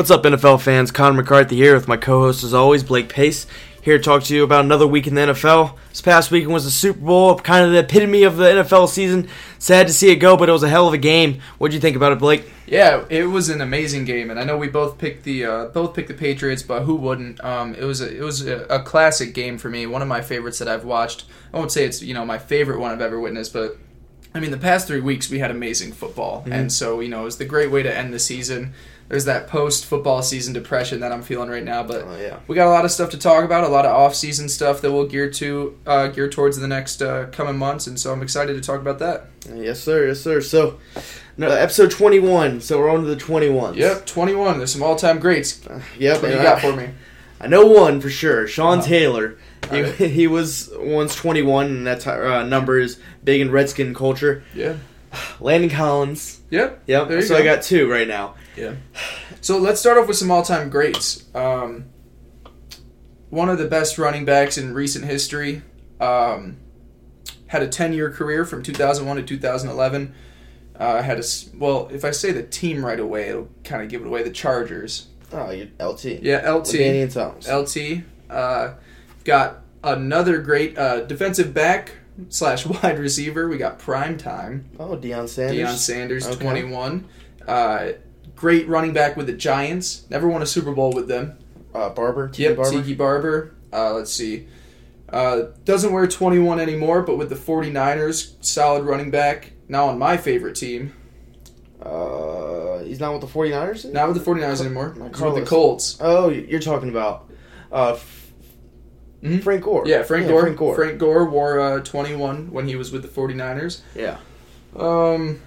What's up, NFL fans? Connor McCarthy here with my co-host, as always, Blake Pace. Here to talk to you about another week in the NFL. This past weekend was the Super Bowl, kind of the epitome of the NFL season. Sad to see it go, but it was a hell of a game. What'd you think about it, Blake? Yeah, it was an amazing game, and I know we both picked the uh, both picked the Patriots, but who wouldn't? Um, it was a, it was a, a classic game for me. One of my favorites that I've watched. I won't say it's you know my favorite one I've ever witnessed, but I mean the past three weeks we had amazing football, and so you know it was the great way to end the season. There's that post football season depression that I'm feeling right now, but Oh, yeah. we got a lot of stuff to talk about, a lot of off season stuff that we'll gear to uh, gear towards the next uh, coming months, and so I'm excited to talk about that. Yes, sir. Yes, sir. So, no, episode 21. So we're on to the 21s. Yep, 21. There's some all time greats. Uh, yep. What you and got I- for me? I know one for sure. Sean Uh-huh. Taylor. He, Alright. he was once 21, and that uh, number is big in Redskin culture. Yeah. Landon Collins. Yep. Yep. So go. I got two right now. Yeah. So let's start off with some all-time greats. Um, one of the best running backs in recent history. Um, had a 10-year career from 2001 to 2011. Uh, had a s- well, if I say the team right away, it'll kind of give it away. The Chargers. Oh, you LT. Yeah, LT. Ladainian Thomas. LT. Uh, got another great uh, defensive back slash wide receiver. We got prime time. oh, Deion Sanders. Deion Sanders, Okay. 21. Uh, great running back with the Giants. Never won a Super Bowl with them. Uh, Barber. Tiki Yep, Barber. Tiki Barber. Uh, let's see. Uh, doesn't wear 21 anymore, but with the 49ers, solid running back. Now on my favorite team. Uh, he's not with the 49ers? Not with the 49ers anymore. He's with the Colts. Oh, you're talking about uh, F- Mhm. Frank Gore. Yeah, Frank Gore. Frank Gore. Frank Gore wore uh, 21 when he was with the 49ers. Yeah. Um,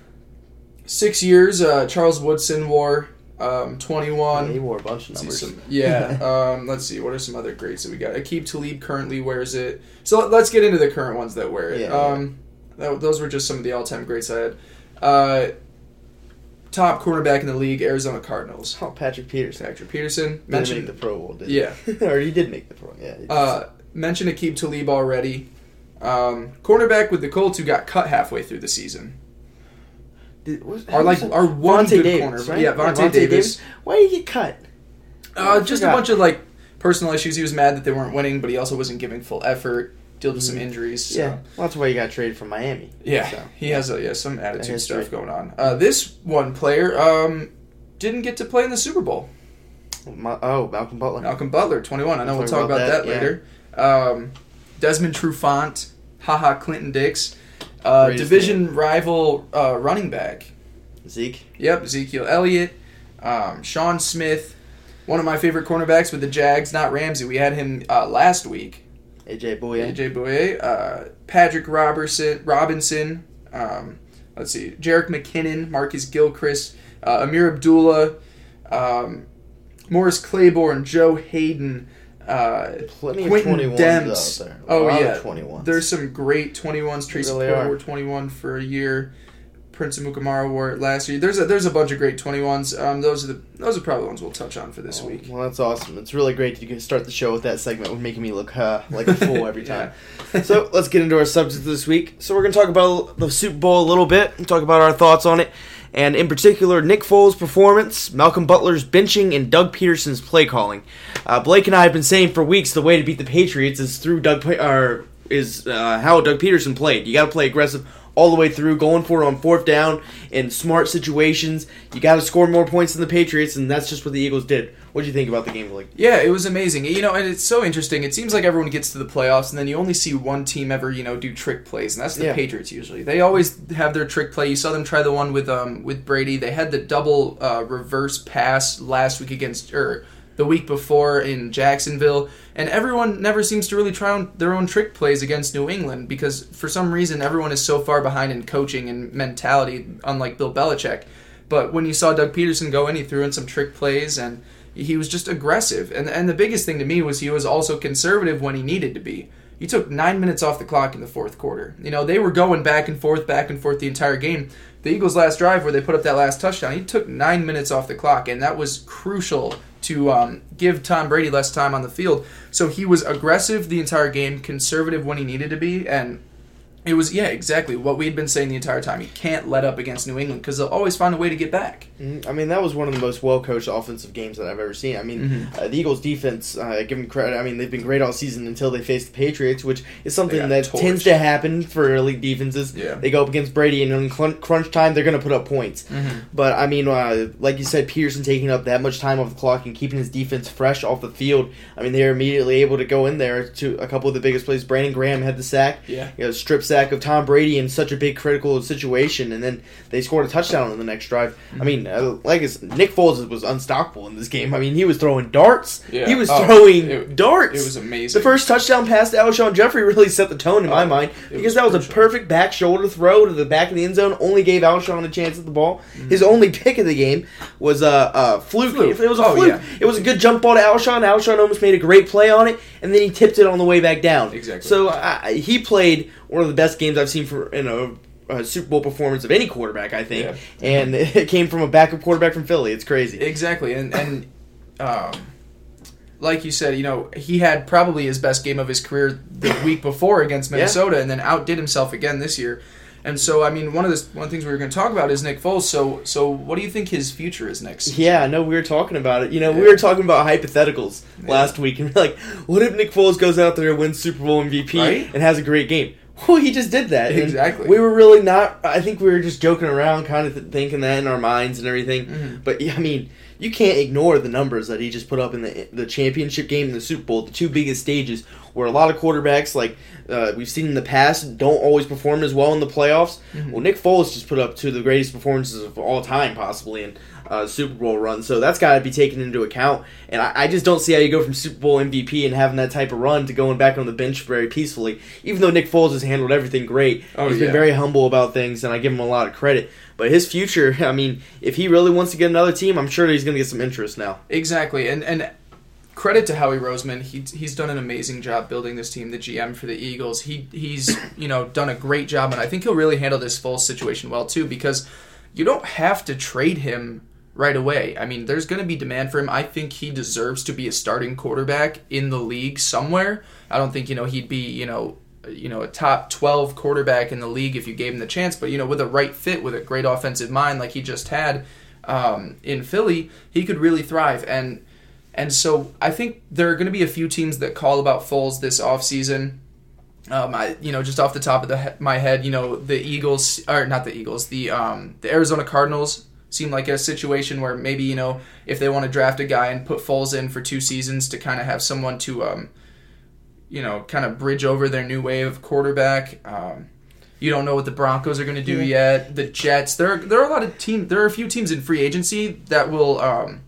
six years. Uh, Charles Woodson wore um, he 21. wore a bunch of numbers. some- yeah. um, let's see. What are some other greats that we got? Aqib Talib currently wears it. So let- let's get into the current ones that wear it. Yeah, um, that- those were just some of the all-time greats I had. Uh, top cornerback in the league, Arizona Cardinals. oh, Patrick Peterson. Patrick Peterson. Mentioned make the Pro Bowl, did Yeah. he? or he did make the Pro. Bowl, Yeah. he Uh, mentioned Aqib Talib already. Um, cornerback with the Colts who got cut halfway through the season. Did, was, Are like our one Vontae good Davis, corner. right? Yeah, Vontae, Vontae Davis. Why did he get cut? Uh, just a bunch of like personal issues. He was mad that they weren't winning, but he also wasn't giving full effort. Dealt with some injuries. So. Mm-hmm. Yeah. Well, that's why he got traded from Miami. Yeah, So, he has a, yeah some attitude stuff going on. Uh, this one player um, didn't get to play in the Super Bowl. Ma- oh, Malcolm Butler. Malcolm Butler, twenty one. I know We'll we'll talk about, about that, that, later. Um, Desmond Trufant, Ha Ha Clinton-Dix, uh, division rival uh, running back. Zeke. Yep, Ezekiel Elliott, um, Sean Smith, one of my favorite cornerbacks with the Jags. Not Ramsey. We had him uh, last week. AJ Bouye. AJ Bouye, uh, Patrick Robertson, Robinson, um, let's see, Jerick McKinnon, Marcus Gilchrist, uh, Ameer Abdullah, um, Morris Claiborne, Joe Haden, uh, Plenty of 21s Demps. out there. Oh yeah, of 21s. there's some great 21s. Tracy really Porter wore 21 for a year. Prince Amukamara wore it last year. There's a, there's a bunch of great 21s. Um, those are the those are probably the ones we'll touch on for this Oh, week. Well, that's awesome. It's really great you can start the show with that segment, with making me look uh, like a fool every time. so let's get into our subject this week. So we're going to talk about the Super Bowl a little bit and talk about our thoughts on it, and in particular Nick Foles' performance, Malcolm Butler's benching, and Doug Pederson's play calling. Uh, Blake and I have been saying for weeks the way to beat the Patriots is through Doug, or is uh, how Doug Pederson played. You got to play aggressive all the way through, going for it on fourth down in smart situations. You got to score more points than the Patriots, and that's just what the Eagles did. What do you think about the game, Blake? Yeah, it was amazing. You know, and it's so interesting. It seems like everyone gets to the playoffs, and then you only see one team ever, you know, do trick plays, and that's the Yeah. Patriots usually. They always have their trick play. You saw them try the one with um with Brady. They had the double uh, reverse pass last week against or the week before in Jacksonville, and everyone never seems to really try on their own trick plays against New England because for some reason everyone is so far behind in coaching and mentality, unlike Bill Belichick. But when you saw Doug Pederson go in, he threw in some trick plays and he was just aggressive. And and the biggest thing to me was he was also conservative when he needed to be. You took nine minutes off the clock in the fourth quarter. You know, they were going back and forth, back and forth the entire game. The Eagles' last drive, where they put up that last touchdown, he took nine minutes off the clock, and that was crucial to um, give Tom Brady less time on the field. So he was aggressive the entire game, conservative when he needed to be, and it was yeah, exactly what we had been saying the entire time. You can't let up against New England because they'll always find a way to get back. Mm, I mean, that was one of the most well coached offensive games that I've ever seen. I mean, Mm-hmm. uh, the Eagles' defense, uh, give them credit. I mean, they've been great all season until they faced the Patriots, which is something that torched. tends to happen for elite defenses. Yeah. They go up against Brady, and in crunch crunch time, they're going to put up points. Mm-hmm. But I mean, uh, like you said, Pederson taking up that much time off the clock and keeping his defense fresh off the field. I mean, they are immediately able to go in there to a couple of the biggest plays. Brandon Graham had the sack. Yeah. You know, strip sack of Tom Brady in such a big critical situation, and then they scored a touchdown on the next drive. Mm-hmm. I mean, uh, like it's, Nick Foles was unstoppable in this game. I mean, he was throwing darts. Yeah. He was Oh, throwing it- darts. It was amazing. the first touchdown pass to Alshon Jeffery really set the tone in my Oh, mind because was that was a perfect back shoulder throw to the back of the end zone. Only gave Alshon a chance at the ball. Mm-hmm. His only pick of the game was a uh, uh, fluke. Fluke. It was a Oh, fluke. yeah. It was a good jump ball to Alshon. Alshon almost made a great play on it, and then he tipped it on the way back down. Exactly. So uh, he played one of the best games I've seen for in a. a Super Bowl performance of any quarterback, I think, Yeah. and it came from a backup quarterback from Philly. It's crazy. Exactly, and and um, like you said, you know, he had probably his best game of his career the week before against Yeah. Minnesota, and then outdid himself again this year. And so, I mean, one of the one of the things we were going to talk about is Nick Foles. So, so what do you think his future is next? Yeah, no, we were talking about it. You know, we were talking about hypotheticals Yeah. last week, and we're like, what if Nick Foles goes out there and wins Super Bowl MVP Right? and has a great game? Well, he just did that. and Exactly. we were really not. I think we were just joking around, kind of th- thinking that in our minds and everything. Mhm. But yeah, I mean, you can't ignore the numbers that he just put up in the the championship game and the Super Bowl, the two biggest stages, where a lot of quarterbacks, like uh, we've seen in the past, don't always perform as well in the playoffs. Mhm. Well, Nick Foles just put up two of the greatest performances of all time, possibly in uh, Super Bowl run. So that's got to be taken into account. And I, I just don't see how you go from Super Bowl MVP and having that type of run to going back on the bench very peacefully. Even though Nick Foles has handled everything great, Oh, he's yeah. been very humble about things, and I give him a lot of credit. But his future, I mean, if he really wants to get another team, I'm sure he's going to get some interest now. Exactly, and and credit to Howie Roseman. He he's done an amazing job building this team. The GM for the Eagles. He he's you know done a great job, and I think he'll really handle this full situation well too. Because you don't have to trade him right away. I mean, there's going to be demand for him. I think he deserves to be a starting quarterback in the league somewhere. I don't think you know he'd be you know you know a top 12 quarterback in the league if you gave him the chance but you know with a right fit with a great offensive mind like he just had um, in Philly he could really thrive and and so I think there are going to be a few teams that call about Foles this offseason. Um, I, you know, just off the top of the he- my head, you know, the Eagles or not the Eagles, the um, the Arizona Cardinals seem like a situation where maybe you know if they want to draft a guy and put Foles in for two seasons to kind of have someone to um, you know, kind of bridge over their new wave of quarterback. Um, you don't know what the Broncos are going to do yet. The Jets. There, are, there are a lot of team. There are a few teams in free agency that will um,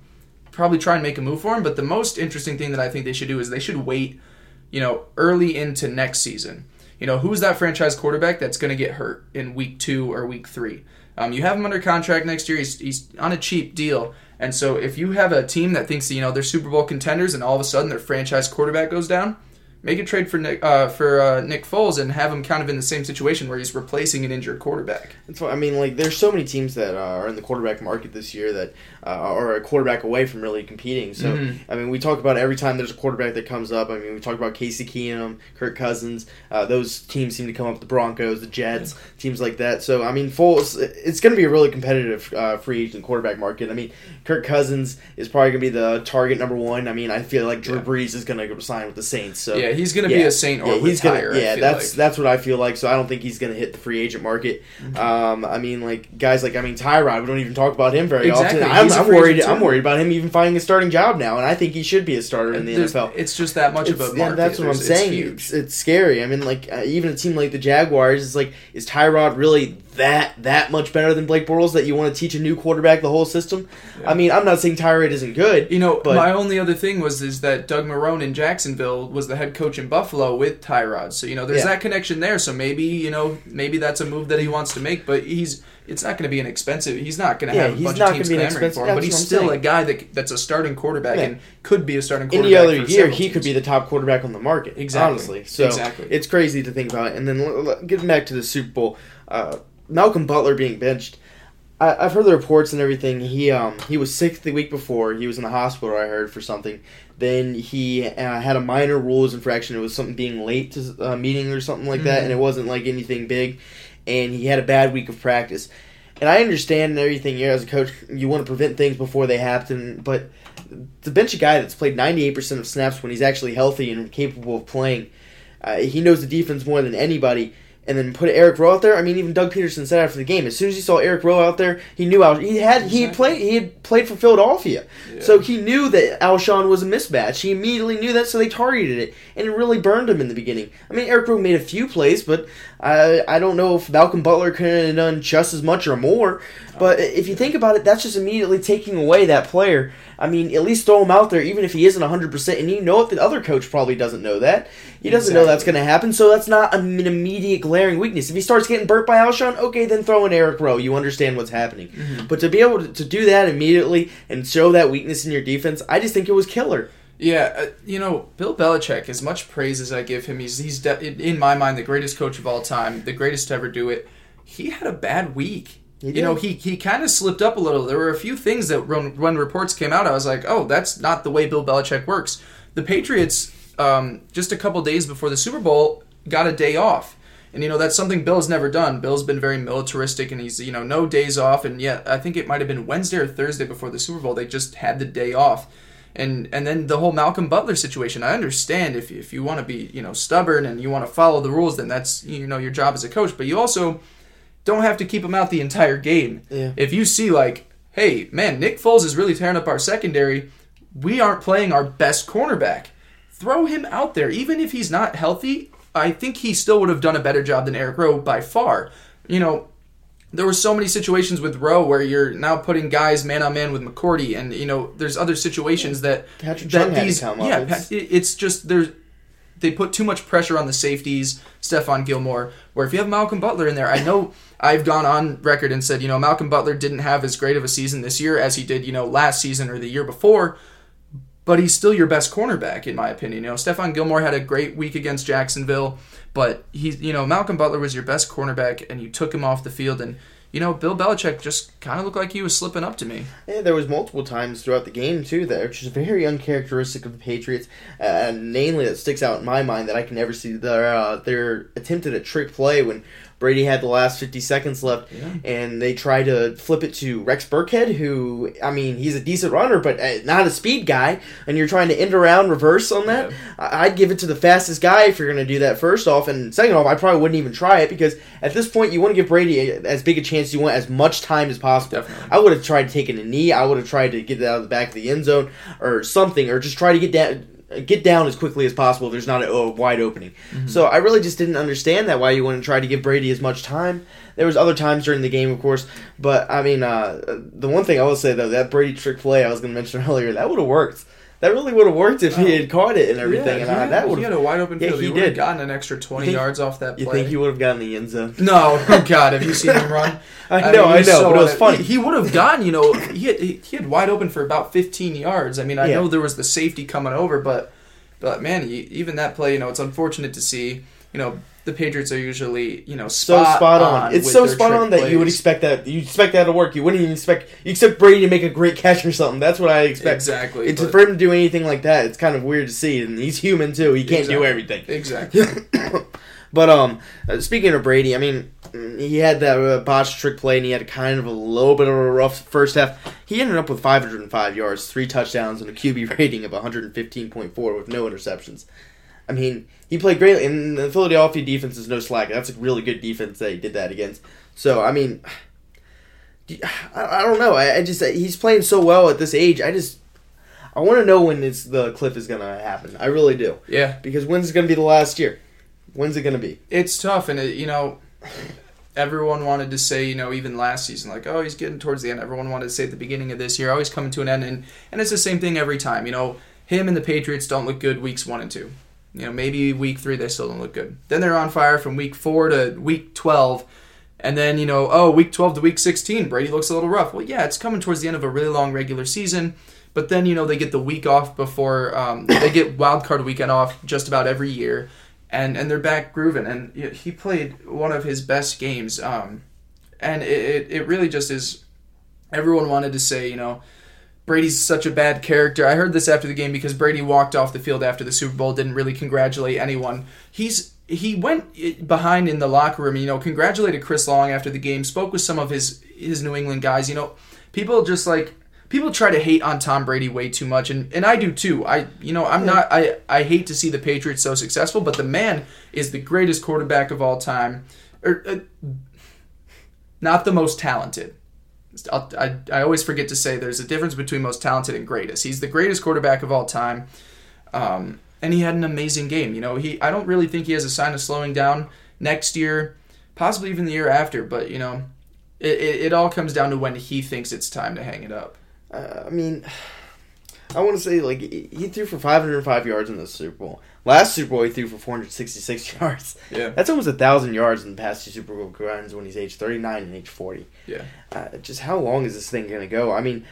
probably try and make a move for him. But the most interesting thing that I think they should do is they should wait, you know, early into next season. You know, who's that franchise quarterback that's going to get hurt in week two or week three? Um, you have him under contract next year. He's, he's on a cheap deal. And so if you have a team that thinks, you know, they're Super Bowl contenders and all of a sudden their franchise quarterback goes down, make a trade for Nick, uh, for uh, Nick Foles and have him kind of in the same situation where he's replacing an injured quarterback. That's why I mean, like, there's so many teams that uh, are in the quarterback market this year that uh, are a quarterback away from really competing. So, Mhm. I mean, we talk about every time there's a quarterback that comes up. I mean, we talk about Casey Keenum, Kirk Cousins. Uh, those teams seem to come up. The Broncos, the Jets, teams like that. So, I mean, Foles, it's going to be a really competitive uh, free agent quarterback market. I mean, Kirk Cousins is probably going to be the target number one. I mean, I feel like Drew Yeah. Brees is going to sign with the Saints. So, yeah, he's going to be a Saint or yeah, he's retire. gonna. Yeah, that's like. that's what I feel like. So I don't think he's gonna hit the free agent market. Mm-hmm. Um, I mean, like guys like I mean Tyrod. We don't even talk about him very Exactly, often. I'm, I'm worried. I'm worried about him even finding a starting job now, and I think he should be a starter in the There's- NFL. It's just that much It's- of a yeah, market. that's what I'm There's- it's saying. huge. It's, it's scary. I mean, like uh, even a team like the Jaguars is like, is Tyrod really that that much better than Blake Bortles that you want to teach a new quarterback the whole system. I mean, I'm not saying Tyrod isn't good. You know, but my only other thing was is that Doug Marrone in Jacksonville was the head coach in Buffalo with Tyrod. So you know, there's Yeah. that connection there. So maybe you know, maybe that's a move that he wants to make. But he's it's not going to be an expensive. He's not going to Yeah, have a bunch of teams gonna be an clamoring for him. But he's still saying. a guy that that's a starting quarterback Yeah. and could be a starting quarterback. any other year, he could be the top quarterback on the market. Exactly. Honestly, so Exactly. it's crazy to think about. And then l- l- getting back to the Super Bowl, uh, Malcolm Butler being benched. I, I've heard the reports and everything. He um he was sick the week before. He was in the hospital. I heard for something. Then he uh, had a minor rules infraction. It was something being late to a meeting or something like that, Mhm. and it wasn't like anything big. And he had a bad week of practice. And I understand everything. You as a coach, you want to prevent things before they happen. But to bench a guy that's played 98% of snaps when he's actually healthy and capable of playing, uh, he knows the defense more than anybody. And then put Eric Rowe out there. I mean, even Doug Pederson said after the game, as soon as he saw Eric Rowe out there, he knew Al- he had he had played he had played for Philadelphia, Yeah. so he knew that Alshon was a mismatch. He immediately knew that, so they targeted it, and it really burned him in the beginning. I mean, Eric Rowe made a few plays, but I I don't know if Malcolm Butler could have done just as much or more. But if you think about it, that's just immediately taking away that player. I mean, at least throw him out there, even if he isn't 100%. And you know it, the other coach probably doesn't know that. He doesn't know that's going to happen, so that's not an immediate glaring weakness. If he starts getting burnt by Alshon, okay, then throw in Eric Rowe. You understand what's happening. Mm-hmm. But to be able to, to do that immediately and show that weakness in your defense, I just think it was killer. Yeah, uh, you know, Bill Belichick. As much praise as I give him, he's he's de- in- my mind the greatest coach of all time, the greatest to ever do it. He had a bad week. You know, he he kind of slipped up a little. There were a few things that when, when reports came out, I was like, oh, that's not the way Bill Belichick works. The Patriots, um, just a couple days before the Super Bowl, got a day off. And you know that's something Bill's never done. Bill's been very militaristic, and he's you know no days off. And yet I think it might have been Wednesday or Thursday before the Super Bowl. They just had the day off, and and then the whole Malcolm Butler situation. I understand if if you want to be you know stubborn and you want to follow the rules, then that's you know your job as a coach. But you also don't have to keep him out the entire game. Yeah. If you see like, hey man, Nick Foles is really tearing up our secondary. We aren't playing our best cornerback. Throw him out there, even if he's not healthy. I think he still would have done a better job than Eric Rowe by far. You know, there were so many situations with Rowe where you're now putting guys man on man with McCourty, and you know, there's other situations that Patrick that Chung had to come up. yeah, It's- it's just there's they put too much pressure on the safeties, Stephon Gilmore. Where if you have Malcolm Butler in there, I know I've gone on record and said, you know, Malcolm Butler didn't have as great of a season this year as he did, you know, last season or the year before. But he's still your best cornerback, in my opinion. You know, Stephon Gilmore had a great week against Jacksonville, but he's, you know, Malcolm Butler was your best cornerback, and you took him off the field, and you know, Bill Belichick just kind of looked like he was slipping up to me. Yeah, there was multiple times throughout the game too that are just very uncharacteristic of the Patriots. Uh, namely, that sticks out in my mind that I can never see their uh, their attempted a trick play when Brady had the last fifty seconds left, Yeah. and they tried to flip it to Rex Burkhead, who I mean he's a decent runner, but uh, not a speed guy. And you're trying to end around reverse on that. Yeah. I'd give it to the fastest guy if you're going to do that. First off, and second off, I probably wouldn't even try it because at this point you want to give Brady as big a chance. You want as much time as possible. Definitely. I would have tried taking a knee. I would have tried to get it out of the back of the end zone or something, or just try to get down. Get down as quickly as possible. There's not a, a wide opening, so I really just didn't understand that. Why you wouldn't try to give Brady as much time? There was other times during the game, of course, but I mean, uh, the one thing I will say though, that Brady trick play I was going to mention earlier, that would have worked. That really would have worked if he oh. had caught it and everything. and Yeah, I, he, that had, would had have. a wide open Yeah, field. he he would have gotten an extra 20 think- yards off that play. You think he would have gotten the end zone? No, oh God, have you seen him run? I know, I he's know, but it was un- funny. He, he would have gotten, you know, he had, he, had wide open for about 15 yards. I mean, I Yeah. know there was the safety coming over, but, but man, even that play, you know, it's unfortunate to see. You know, the Patriots are usually, you know, so spot, spot on. It's so spot on that you would expect that you expect that to work. You wouldn't even expect you expect Brady to make a great catch or something. That's what I expect. Exactly, It's for him to do anything like that. It's kind of weird to see, and he's human too. He can't do everything. Exactly. but um, uh, speaking of Brady, I mean, he had that uh, botched trick play, and he had a kind of a little bit of a rough first half. He ended up with 505 yards, three touchdowns, and a QB rating of 115.4 with no interceptions. I mean, he played great, and the Philadelphia defense is no slack. That's a really good defense that he did that against. So, I mean, I, don't know. I, just uh, he's playing so well at this age. I just I want to know when it's the cliff is gonna happen. I really do yeah, because when's it gonna be the last year? When's it gonna be? it's tough, and it, you know, everyone wanted to say, you know, even last season, like, oh, he's getting towards the end. Everyone wanted to say at the beginning of this year, oh, always coming to an end, and and it's the same thing every time. You know, him and the Patriots don't look good weeks one and two. You know, maybe week three they still don't look good. Then they're on fire from week four to week twelve. And then, you know, oh, week 12 to week 16, Brady looks a little rough. Well, yeah, it's coming towards the end of a really long regular season. But then, you know, they get the week off before, um, they get wild card weekend off just about every year. And, and they're back grooving. And he played one of his best games. Um, and it, it, it really just is, everyone wanted to say, you know, Brady's such a bad character. I heard this after the game because Brady walked off the field after the Super Bowl, didn't really congratulate anyone. He's he went behind in the locker room. You know, congratulated Chris Long after the game. Spoke with some of his his New England guys. You know, people just like people try to hate on Tom Brady way too much, and and I do too. I you know I'm not I I hate to see the Patriots so successful, but the man is the greatest quarterback of all time, or uh, not the most talented. I, I always forget to say there's a difference between most talented and greatest. He's the greatest quarterback of all time. Um, and he had an amazing game. You know, he I don't really think he has a sign of slowing down next year, possibly even the year after. But you know, it, it, it all comes down to when he thinks it's time to hang it up. Uh, I mean, I want to say like he threw for 505 yards in the Super Bowl. Last Super Bowl he threw for 466 yards. Yeah, that's almost a thousand yards in the past two Super Bowl runs when he's age 39 and age 40. Yeah, uh, just how long is this thing gonna go? I mean,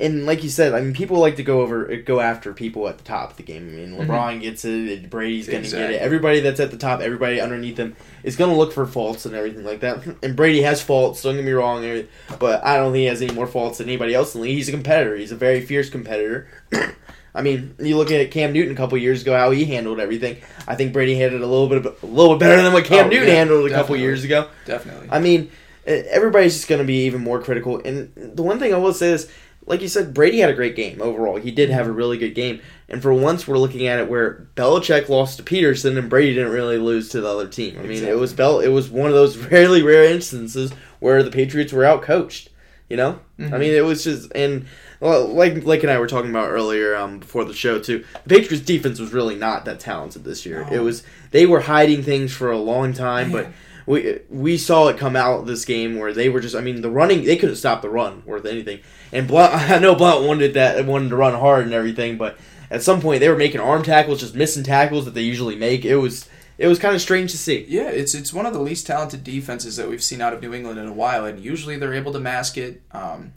and like you said, I mean, people like to go over, go after people at the top of the game. I mean, mm-hmm. LeBron mm-hmm. gets it, Brady's going to exactly. get it. Everybody that's at the top, everybody underneath them is going to look for faults and everything like that. And Brady has faults. Don't get me wrong, but I don't think he has any more faults than anybody else in the league. He's a competitor. He's a very fierce competitor. I mean, you look at Cam Newton a couple years ago, how he handled everything. I think Brady handled it a little bit, a little bit better than what Cam oh, Newton yeah, handled a definitely. couple years ago. Definitely. I mean, everybody's just going to be even more critical. And the one thing I will say is like you said, Brady had a great game overall. He did have a really good game. And for once, we're looking at it where Belichick lost to Pederson and Brady didn't really lose to the other team. I mean, exactly. it was Bell. It was one of those really rare instances where the Patriots were outcoached. You know, mm-hmm. I mean, it was just and well, like like and I were talking about earlier um, before the show too. The Patriots defense was really not that talented this year. It was they were hiding things for a long time, but we we saw it come out this game where they were just I mean the running they couldn't stop the run worth anything. And Blount I know Blount wanted that wanted to run hard and everything, but at some point they were making arm tackles, just missing tackles that they usually make. It was it was kind of strange to see. Yeah, it's it's one of the least talented defenses that we've seen out of New England in a while, and usually they're able to mask it. Um,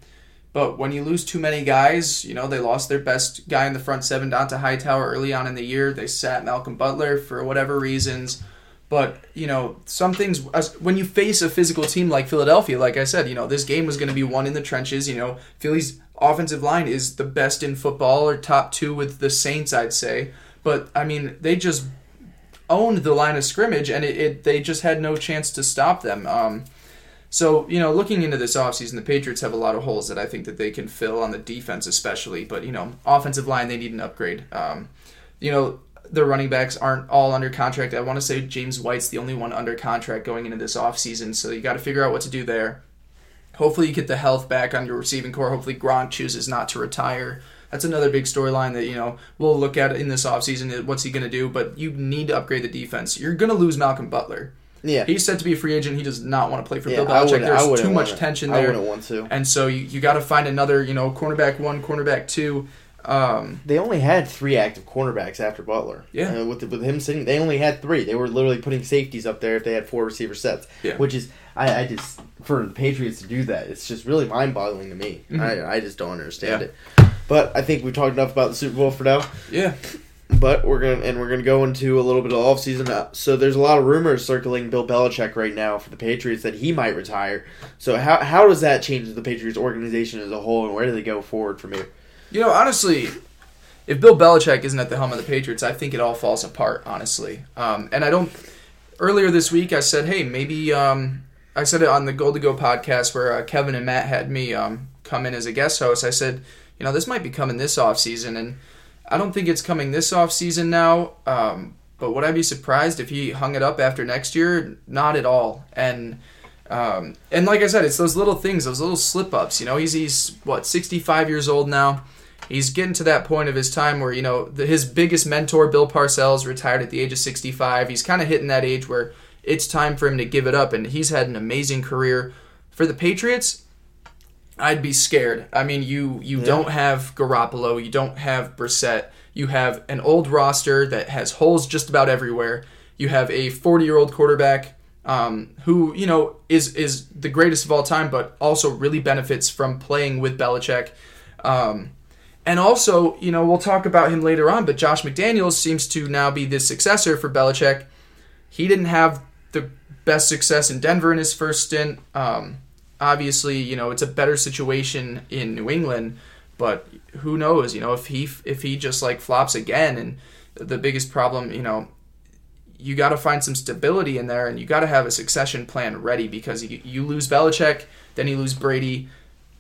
but when you lose too many guys, you know they lost their best guy in the front seven, Dont'a Hightower, early on in the year. They sat Malcolm Butler for whatever reasons. But you know, some things when you face a physical team like Philadelphia, like I said, you know, this game was going to be won in the trenches. You know, Philly's offensive line is the best in football, or top two with the Saints, I'd say. But I mean, they just owned the line of scrimmage, and it, it they just had no chance to stop them. Um, so you know, looking into this offseason, the Patriots have a lot of holes that I think that they can fill on the defense, especially. But you know, offensive line they need an upgrade. Um, you know, the running backs aren't all under contract. I want to say James White's the only one under contract going into this offseason, so you got to figure out what to do there. Hopefully, you get the health back on your receiving core. Hopefully, Gronk chooses not to retire. That's another big storyline that you know we'll look at in this offseason. What's he going to do? But you need to upgrade the defense. You're going to lose Malcolm Butler. Yeah, he's said to be a free agent. He does not want to play for yeah, Bill Belichick. There's too much tension there. I wouldn't want to. And so you, you got to find another, you know, cornerback one, cornerback two um, they only had three active cornerbacks after Butler. Yeah, uh, with the, with him sitting, they only had three. They were literally putting safeties up there if they had four receiver sets. Yeah. which is I, I just for the Patriots to do that, it's just really mind boggling to me. Mm-hmm. I I just don't understand yeah. it. But I think we talked enough about the Super Bowl for now. Yeah. But we're gonna and we're gonna go into a little bit of off season. Uh, so there's a lot of rumors circling Bill Belichick right now for the Patriots that he might retire. So how how does that change the Patriots organization as a whole, and where do they go forward from here? You know, honestly, if Bill Belichick isn't at the helm of the Patriots, I think it all falls apart, honestly. Um, and I don't. Earlier this week, I said, hey, maybe. Um, I said it on the Gold to Go podcast where uh, Kevin and Matt had me um, come in as a guest host. I said, you know, this might be coming this off season, and I don't think it's coming this off season now. Um, but would I be surprised if he hung it up after next year? Not at all. And um, and like I said, it's those little things, those little slip ups. You know, he's he's what sixty five years old now he's getting to that point of his time where you know the, his biggest mentor bill parcells retired at the age of 65 he's kind of hitting that age where it's time for him to give it up. And he's had an amazing career. For the Patriots, I'd be scared. I mean, you you Yeah. don't have Garoppolo, you don't have Brissett, you have an old roster that has holes just about everywhere. You have a 40 year old quarterback um, who you know is is the greatest of all time, but also really benefits from playing with Belichick. Um, and also, you know, we'll talk about him later on, but Josh McDaniels seems to now be the successor for Belichick. He didn't have the best success in Denver in his first stint. Um, obviously, you know, it's a better situation in New England, but who knows, you know, if he if he just like flops again and the biggest problem, you know, you got to find some stability in there and you got to have a succession plan ready because you, you lose Belichick, then you lose Brady,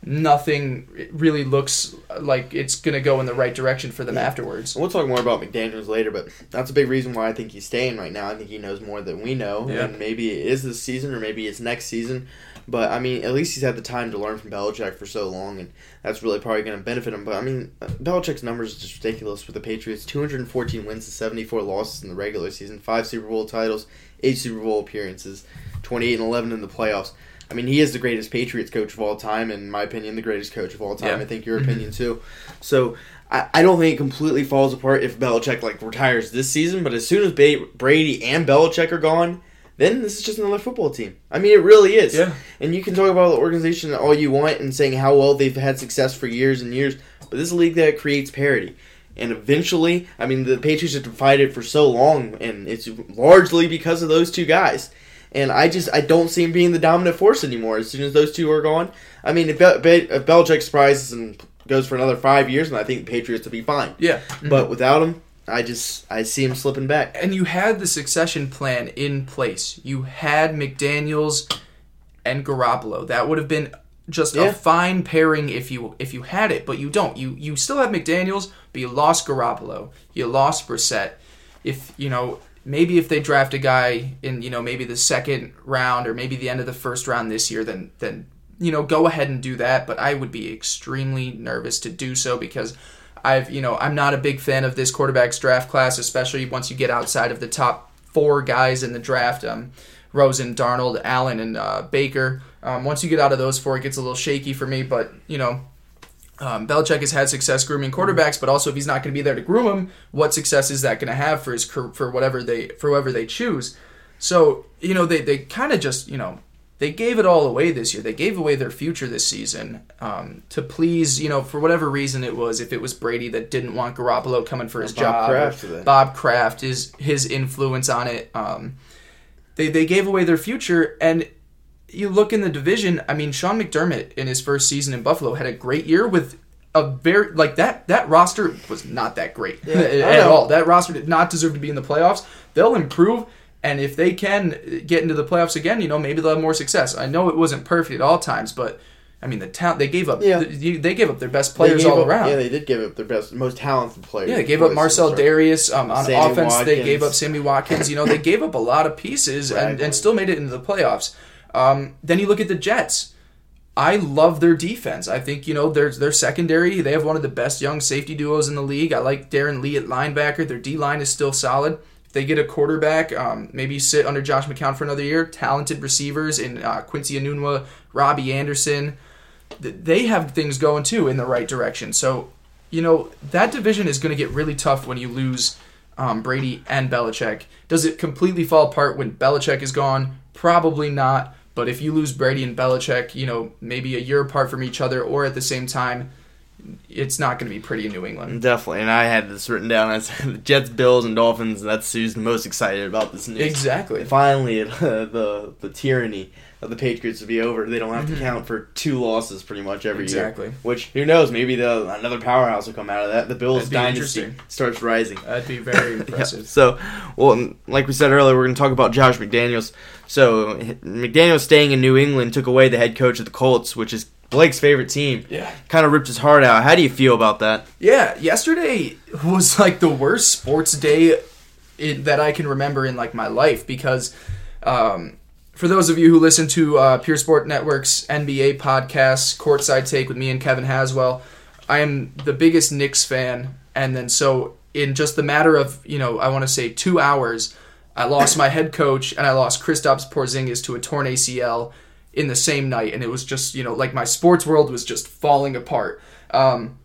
nothing really looks like it's going to go in the right direction for them afterwards. We'll talk more about McDaniels later, but that's a big reason why I think he's staying right now. I think he knows more than we know, Yeah. and maybe it is this season or maybe it's next season. But I mean, at least he's had the time to learn from Belichick for so long, and that's really probably going to benefit him. But I mean, uh, Belichick's numbers are just ridiculous with the Patriots: 214 wins to 74 losses in the regular season, five Super Bowl titles, eight Super Bowl appearances, 28 and 11 in the playoffs. I mean, he is the greatest Patriots coach of all time, in my opinion, the greatest coach of all time. Yeah. I think your opinion too. So I, I don't think it completely falls apart if Belichick like retires this season. But as soon as ba- Brady and Belichick are gone, then this is just another football team. I mean, it really is. Yeah. And you can talk about the organization all you want and saying how well they've had success for years and years, but this is a league that creates parity. And eventually, I mean, the Patriots have divided for so long, and it's largely because of those two guys. And I just I don't see him being the dominant force anymore. As soon as those two are gone, I mean, if, Be- Be- if Belichick surprises and goes for another five years, and I think the Patriots will be fine. Yeah. Mm-hmm. But without him, I just I see him slipping back. and you had the succession plan in place. You had McDaniels and Garoppolo. That would have been just Yeah. a fine pairing if you if you had it, but you don't. You you still have McDaniels, but you lost Garoppolo. You lost Brissett. If you know maybe if they draft a guy in you know maybe the second round or maybe the end of the first round this year, then then you know go ahead and do that. But I would be extremely nervous to do so because I've you know I'm not a big fan of this quarterbacks draft class, especially once you get outside of the top four guys in the draft. Um, Rosen, Darnold, Allen, and uh, Baker. Um, once you get out of those four, it gets a little shaky for me. But you know, um, Belichick has had success grooming quarterbacks, but also if he's not going to be there to groom them, what success is that going to have for his for whatever they for whoever they choose? So you know they they kind of just you know they gave it all away this year. They gave away their future this season um, to please you know for whatever reason it was. If it was Brady that didn't want Garoppolo coming for his Bob job, Kraft. Bob Kraft is his influence on it. Um, they they gave away their future and you look in the division i mean sean mcdermott in his first season in buffalo had a great year with a very like that that roster was not that great Yeah, at all that roster did not deserve to be in the playoffs they'll improve and if they can get into the playoffs again you know maybe they'll have more success i know it wasn't perfect at all times but i mean the talent they gave up Yeah. th- they gave up their best players all up- around Yeah, they did give up their best, most talented players. yeah, they gave up Marcell started. Dareus um, on Sammy offense. They gave up Sammy Watkins. You know, they gave up a lot of pieces and, and still made it into the playoffs. Um, then you look at the Jets. I love their defense. I think you know their their secondary. They have one of the best young safety duos in the league. I like Darron Lee at linebacker. Their D line is still solid. If they get a quarterback, um, maybe sit under Josh McCown for another year. Talented receivers in uh, Quincy Enunwa, Robbie Anderson. They have things going too in the right direction. So you know that division is going to get really tough when you lose um, Brady and Belichick. Does it completely fall apart when Belichick is gone? Probably not. But if you lose Brady and Belichick, you know maybe a year apart from each other or at the same time, it's not going to be pretty in New England. Definitely, and I had this written down as the Jets, Bills, and Dolphins. And that's who's most excited about this news. Exactly. Finally, the the tyranny of the Patriots to be over. They don't have to count for two losses pretty much every. Exactly. year. Which who knows? Maybe the another powerhouse will come out of that. The Bills dynasty starts rising. That'd be very Yeah. So, well, like we said earlier, we're going to talk about Josh McDaniels. So, McDaniels staying in New England took away the head coach of the Colts, which is Blake's favorite team. Yeah. Kind of ripped his heart out. How do you feel about that? Yeah, yesterday was like the worst sports day that I can remember in like my life because um, for those of you who listen to uh, Pure Sport Network's NBA podcast, Courtside Take with me and Kevin Haswell, I am the biggest Knicks fan, and then so in just the matter of you know I want to say two hours, I lost my head coach and I lost Kristaps Porzingis to a torn ACL in the same night, and it was just you know like my sports world was just falling apart. Um,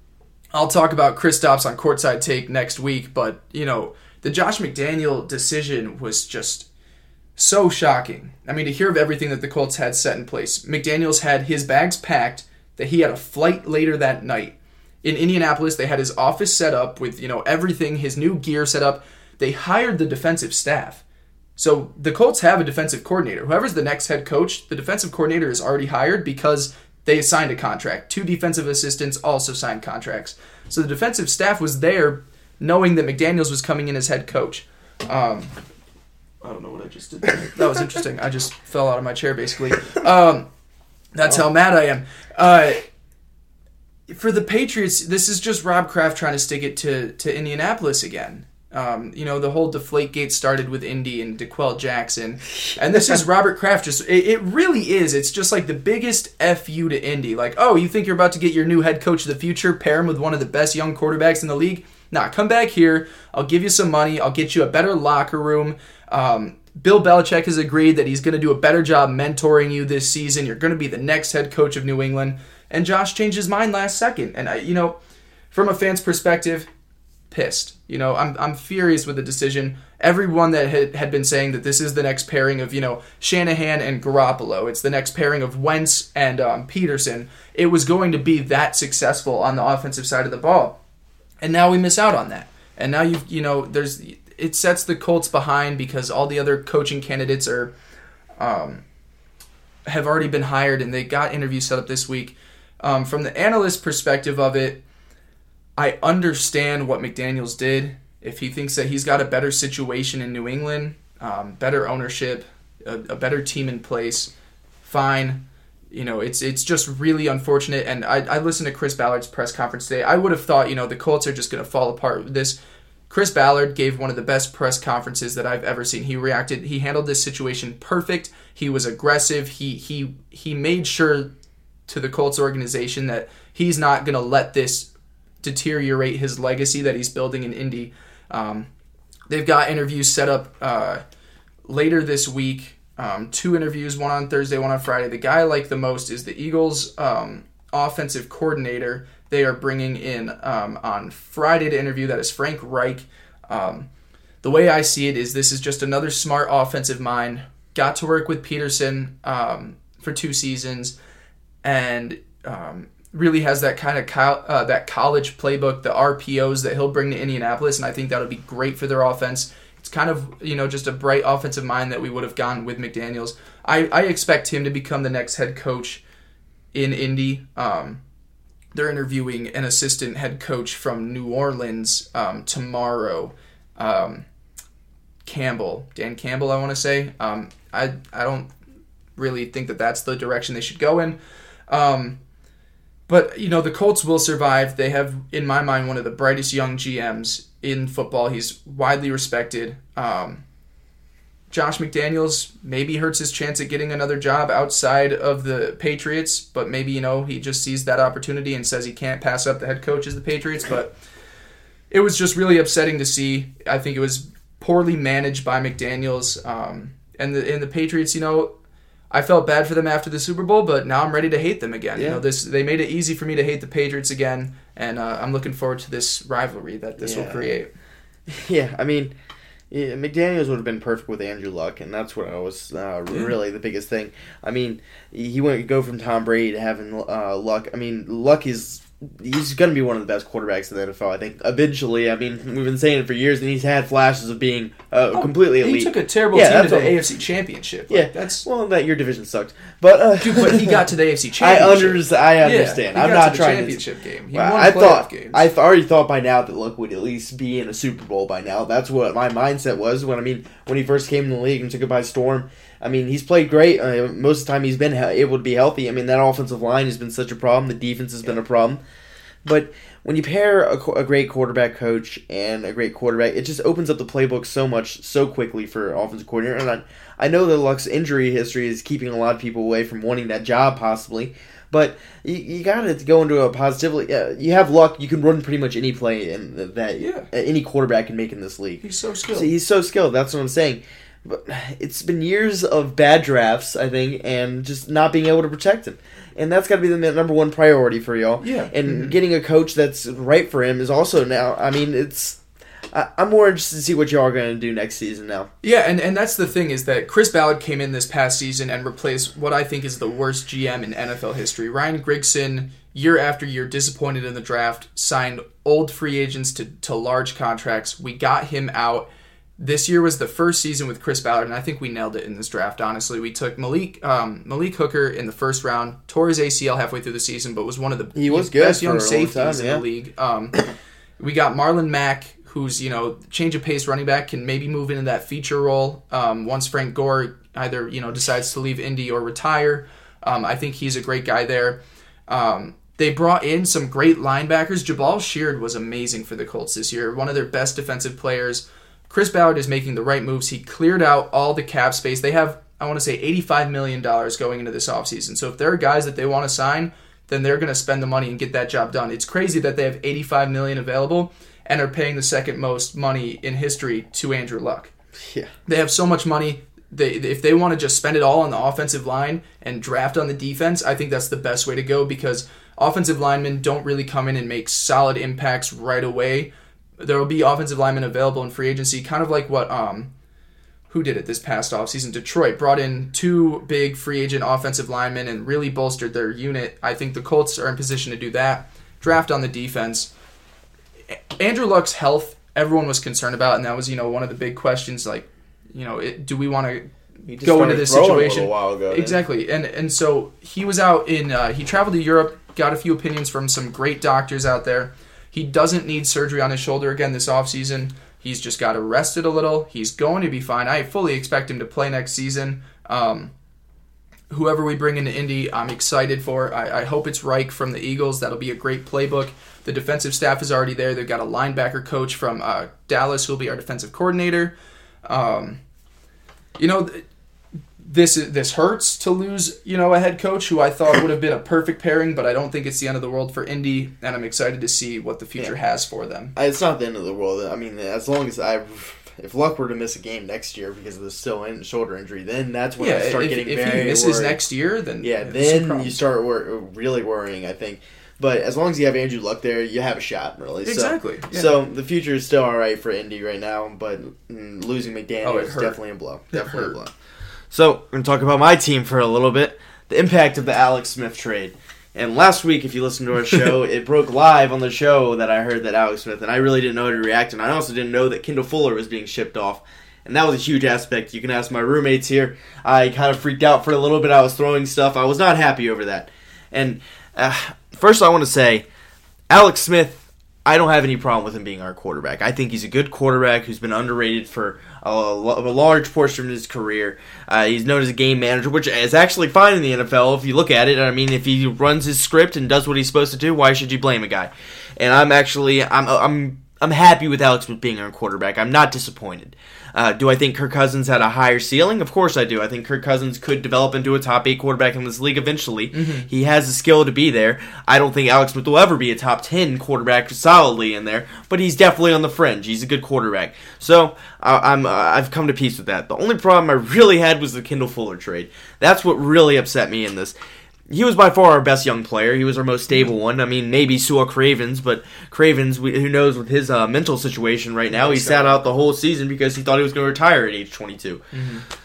I'll talk about Kristaps on courtside take next week, but you know the Josh McDaniel decision was just so shocking. I mean, to hear of everything that the Colts had set in place, McDaniels had his bags packed, that he had a flight later that night. In Indianapolis, they had his office set up with, you know, everything, his new gear set up. They hired the defensive staff. So the Colts have a defensive coordinator. Whoever's the next head coach, the defensive coordinator is already hired because they signed a contract. Two defensive assistants also signed contracts. So the defensive staff was there knowing that McDaniels was coming in as head coach. Um, I don't know what I just did. There. That was interesting. I just fell out of my chair, basically. Um, that's how mad I am. Uh, for the Patriots, this is just Rob Kraft trying to stick it to, to Indianapolis again. Um, you know, the whole deflate gate started with Indy and D'Qwell Jackson. And this is Robert Kraft just, it, it, really is. It's just like the biggest FU to Indy. Like, oh, you think you're about to get your new head coach of the future, pair him with one of the best young quarterbacks in the league? Nah, come back here. I'll give you some money. I'll get you a better locker room. Um, Bill Belichick has agreed that he's going to do a better job mentoring you this season. You're going to be the next head coach of New England. And Josh changed his mind last second. And I, you know, from a fan's perspective, pissed. You know, I'm I'm furious with the decision. Everyone that had, had been saying that this is the next pairing of you know Shanahan and Garoppolo, it's the next pairing of Wentz and um, Pederson. It was going to be that successful on the offensive side of the ball, and now we miss out on that. And now you've, you know there's it sets the Colts behind because all the other coaching candidates are um, have already been hired and they got interviews set up this week. Um, from the analyst perspective of it, I understand what McDaniels did. If he thinks that he's got a better situation in New England, um, better ownership, a, a better team in place, fine you know, it's it's just really unfortunate. And I, I listened to Chris Ballard's press conference today. I would have thought, you know, the Colts are just going to fall apart with this. Chris Ballard gave one of the best press conferences that I've ever seen. He reacted, he handled this situation perfect. He was aggressive. He he he made sure to the Colts organization that he's not going to let this deteriorate his legacy that he's building in Indy. Um, they've got interviews set up uh, later this week. Um, two interviews, one on Thursday, one on Friday. The guy I like the most is the Eagles' um, offensive coordinator they are bringing in um, on Friday to interview. That is Frank Reich. Um, the way I see it is this is just another smart offensive mind. Got to work with Pederson um, for two seasons, and um, really has that kind of co- uh, that college playbook, the RPOs that he'll bring to Indianapolis, and I think that'll be great for their offense. It's kind of you know just a bright offensive mind that we would have gone with McDaniels. I, I expect him to become the next head coach in Indy. Um, they're interviewing an assistant head coach from New Orleans um, tomorrow. Um, Campbell, Dan Campbell, I want to say. Um, I I don't really think that that's the direction they should go in. Um, but you know the Colts will survive. They have, in my mind, one of the brightest young GMs in football. He's widely respected. Um, Josh McDaniels maybe hurts his chance at getting another job outside of the Patriots, but maybe you know he just sees that opportunity and says he can't pass up the head coach as the Patriots. But it was just really upsetting to see. I think it was poorly managed by McDaniels um, and the and the Patriots. You know, I felt bad for them after the Super Bowl, but now I'm ready to hate them again. Yeah. You know, this they made it easy for me to hate the Patriots again, and uh, I'm looking forward to this rivalry that this yeah. will create. Yeah, I mean yeah, McDaniels would have been perfect with Andrew Luck, and that's what I was uh, really the biggest thing. I mean, he went go from Tom Brady to having uh, Luck. I mean, Luck is he's going to be one of the best quarterbacks in the NFL. I think eventually. I mean, we've been saying it for years, and he's had flashes of being uh, oh, completely elite. He took a terrible yeah, team to the AFC Championship. Like, yeah, that's well, that your division sucked, but uh, Dude, but he got to the AFC Championship. I, under, I understand. Yeah, I'm not to trying championship to, game. He well, I thought games. I already thought by now that Luck would at least be in a Super Bowl by now. That's what my mindset was when I mean when he first came in the league and took it by storm. I mean, he's played great. Uh, most of the time, he's been able to be healthy. I mean, that offensive line has been such a problem. The defense has yeah. been a problem. But when you pair a, a, great quarterback coach and a great quarterback, it just opens up the playbook so much so quickly for offensive coordinator. And I, I know that Luck's injury history is keeping a lot of people away from wanting that job, possibly. But you, you got to go into a positively. Uh, you have luck. You can run pretty much any play in that Yeah. any quarterback can make in this league. He's so skilled. So he's so skilled. That's what I'm saying. But it's been years of bad drafts, I think, and just not being able to protect him. And that's got to be the number one priority for y'all. Yeah. And Mhm. getting a coach that's right for him is also now. I mean, it's. I, I'm more interested to see what y'all are going to do next season now. Yeah, and, and that's the thing is that Chris Ballard came in this past season and replaced what I think is the worst GM in NFL history. Ryan Grigson, year after year, disappointed in the draft, signed old free agents to, to large contracts. We got him out. This year was the first season with Chris Ballard, and I think we nailed it in this draft. Honestly, we took Malik um, Malik Hooker in the first round, tore his ACL halfway through the season, but was one of the He was good best young safeties time, in the league. Um, we got Marlon Mack, who's you know change of pace running back, can maybe move into that feature role um, once Frank Gore either you know decides to leave Indy or retire. Um, I think he's a great guy there. Um, they brought in some great linebackers. Jabaal Sheard was amazing for the Colts this year, one of their best defensive players. Chris Ballard is making the right moves. He cleared out all the cap space. They have, I want to say, $85 million going into this offseason. So if there are guys that they want to sign, then they're going to spend the money and get that job done. It's crazy that they have 85 million available and are paying the second most money in history to Andrew Luck. Yeah. They have so much money. They, if they want to just spend it all on the offensive line and draft on the defense, I think that's the best way to go because offensive linemen don't really come in and make solid impacts right away. There will be offensive linemen available in free agency, kind of like what um, who did it this past offseason? Detroit brought in two big free agent offensive linemen and really bolstered their unit. I think the Colts are in position to do that. Draft on the defense. Andrew Luck's health, everyone was concerned about, and that was you know one of the big questions. Like, you know, it, do we want to go into this situation. a little while ago. then. Exactly, and and so he was out in. Uh, he traveled to Europe, got a few opinions from some great doctors out there. He doesn't need surgery on his shoulder again this offseason. He's just got to rest it a little. He's going to be fine. I fully expect him to play next season. Um, whoever we bring into Indy, I'm excited for. I, I hope it's Reich from the Eagles. That'll be a great playbook. The defensive staff is already there. They've got a linebacker coach from uh, Dallas who'll be our defensive coordinator. Um, you know, this this hurts to lose. You know, a head coach who I thought would have been a perfect pairing, but I don't think it's the end of the world for Indy, and I'm excited to see what the future has for them. It's not the end of the world. I mean, as long as I, if Luck were to miss a game next year because of the still in, shoulder injury, then that's when yeah, I start if, getting if very If he misses worried. next year, then Yeah, then you start wor- really worrying. I think, but as long as you have Andrew Luck there, you have a shot. Really, So- exactly. yeah. So the future is still all right for Indy right now, but mm, losing McDaniel Oh, is definitely a blow. Definitely a blow. So we're gonna talk about my team for a little bit. The impact of the Alex Smith trade. And last week, if you listened to our show, it broke live on the show that I heard that Alex Smith, and I really didn't know how to react, and I also didn't know that Kendall Fuller was being shipped off. And that was a huge aspect. You can ask my roommates here. I kind of freaked out for a little bit. I was throwing stuff. I was not happy over that. And uh, first, I want to say, Alex Smith, I don't have any problem with him being our quarterback. I think he's a good quarterback who's been underrated for a, a large portion of his career. Uh, he's known as a game manager, which is actually fine in the NFL if you look at it. I mean, if he runs his script and does what he's supposed to do, why should you blame a guy? And I'm actually I'm I'm I'm happy with Alex Smith being our quarterback. I'm not disappointed. Uh, do I think Kirk Cousins had a higher ceiling? Of course I do. I think Kirk Cousins could develop into a top eight quarterback in this league eventually. He has the skill to be there. I don't think Alex Smith will ever be a top ten quarterback solidly in there, but he's definitely on the fringe. He's a good quarterback. So I I'm uh, I've come to peace with that. The only problem I really had was the Kendall Fuller trade. That's what really upset me in this he was by far our best young player. He was our most stable one. I mean, maybe Sua Cravens, but Cravens, we, who knows with his uh, mental situation right now, he sat out the whole season because he thought he was going to retire at age 22.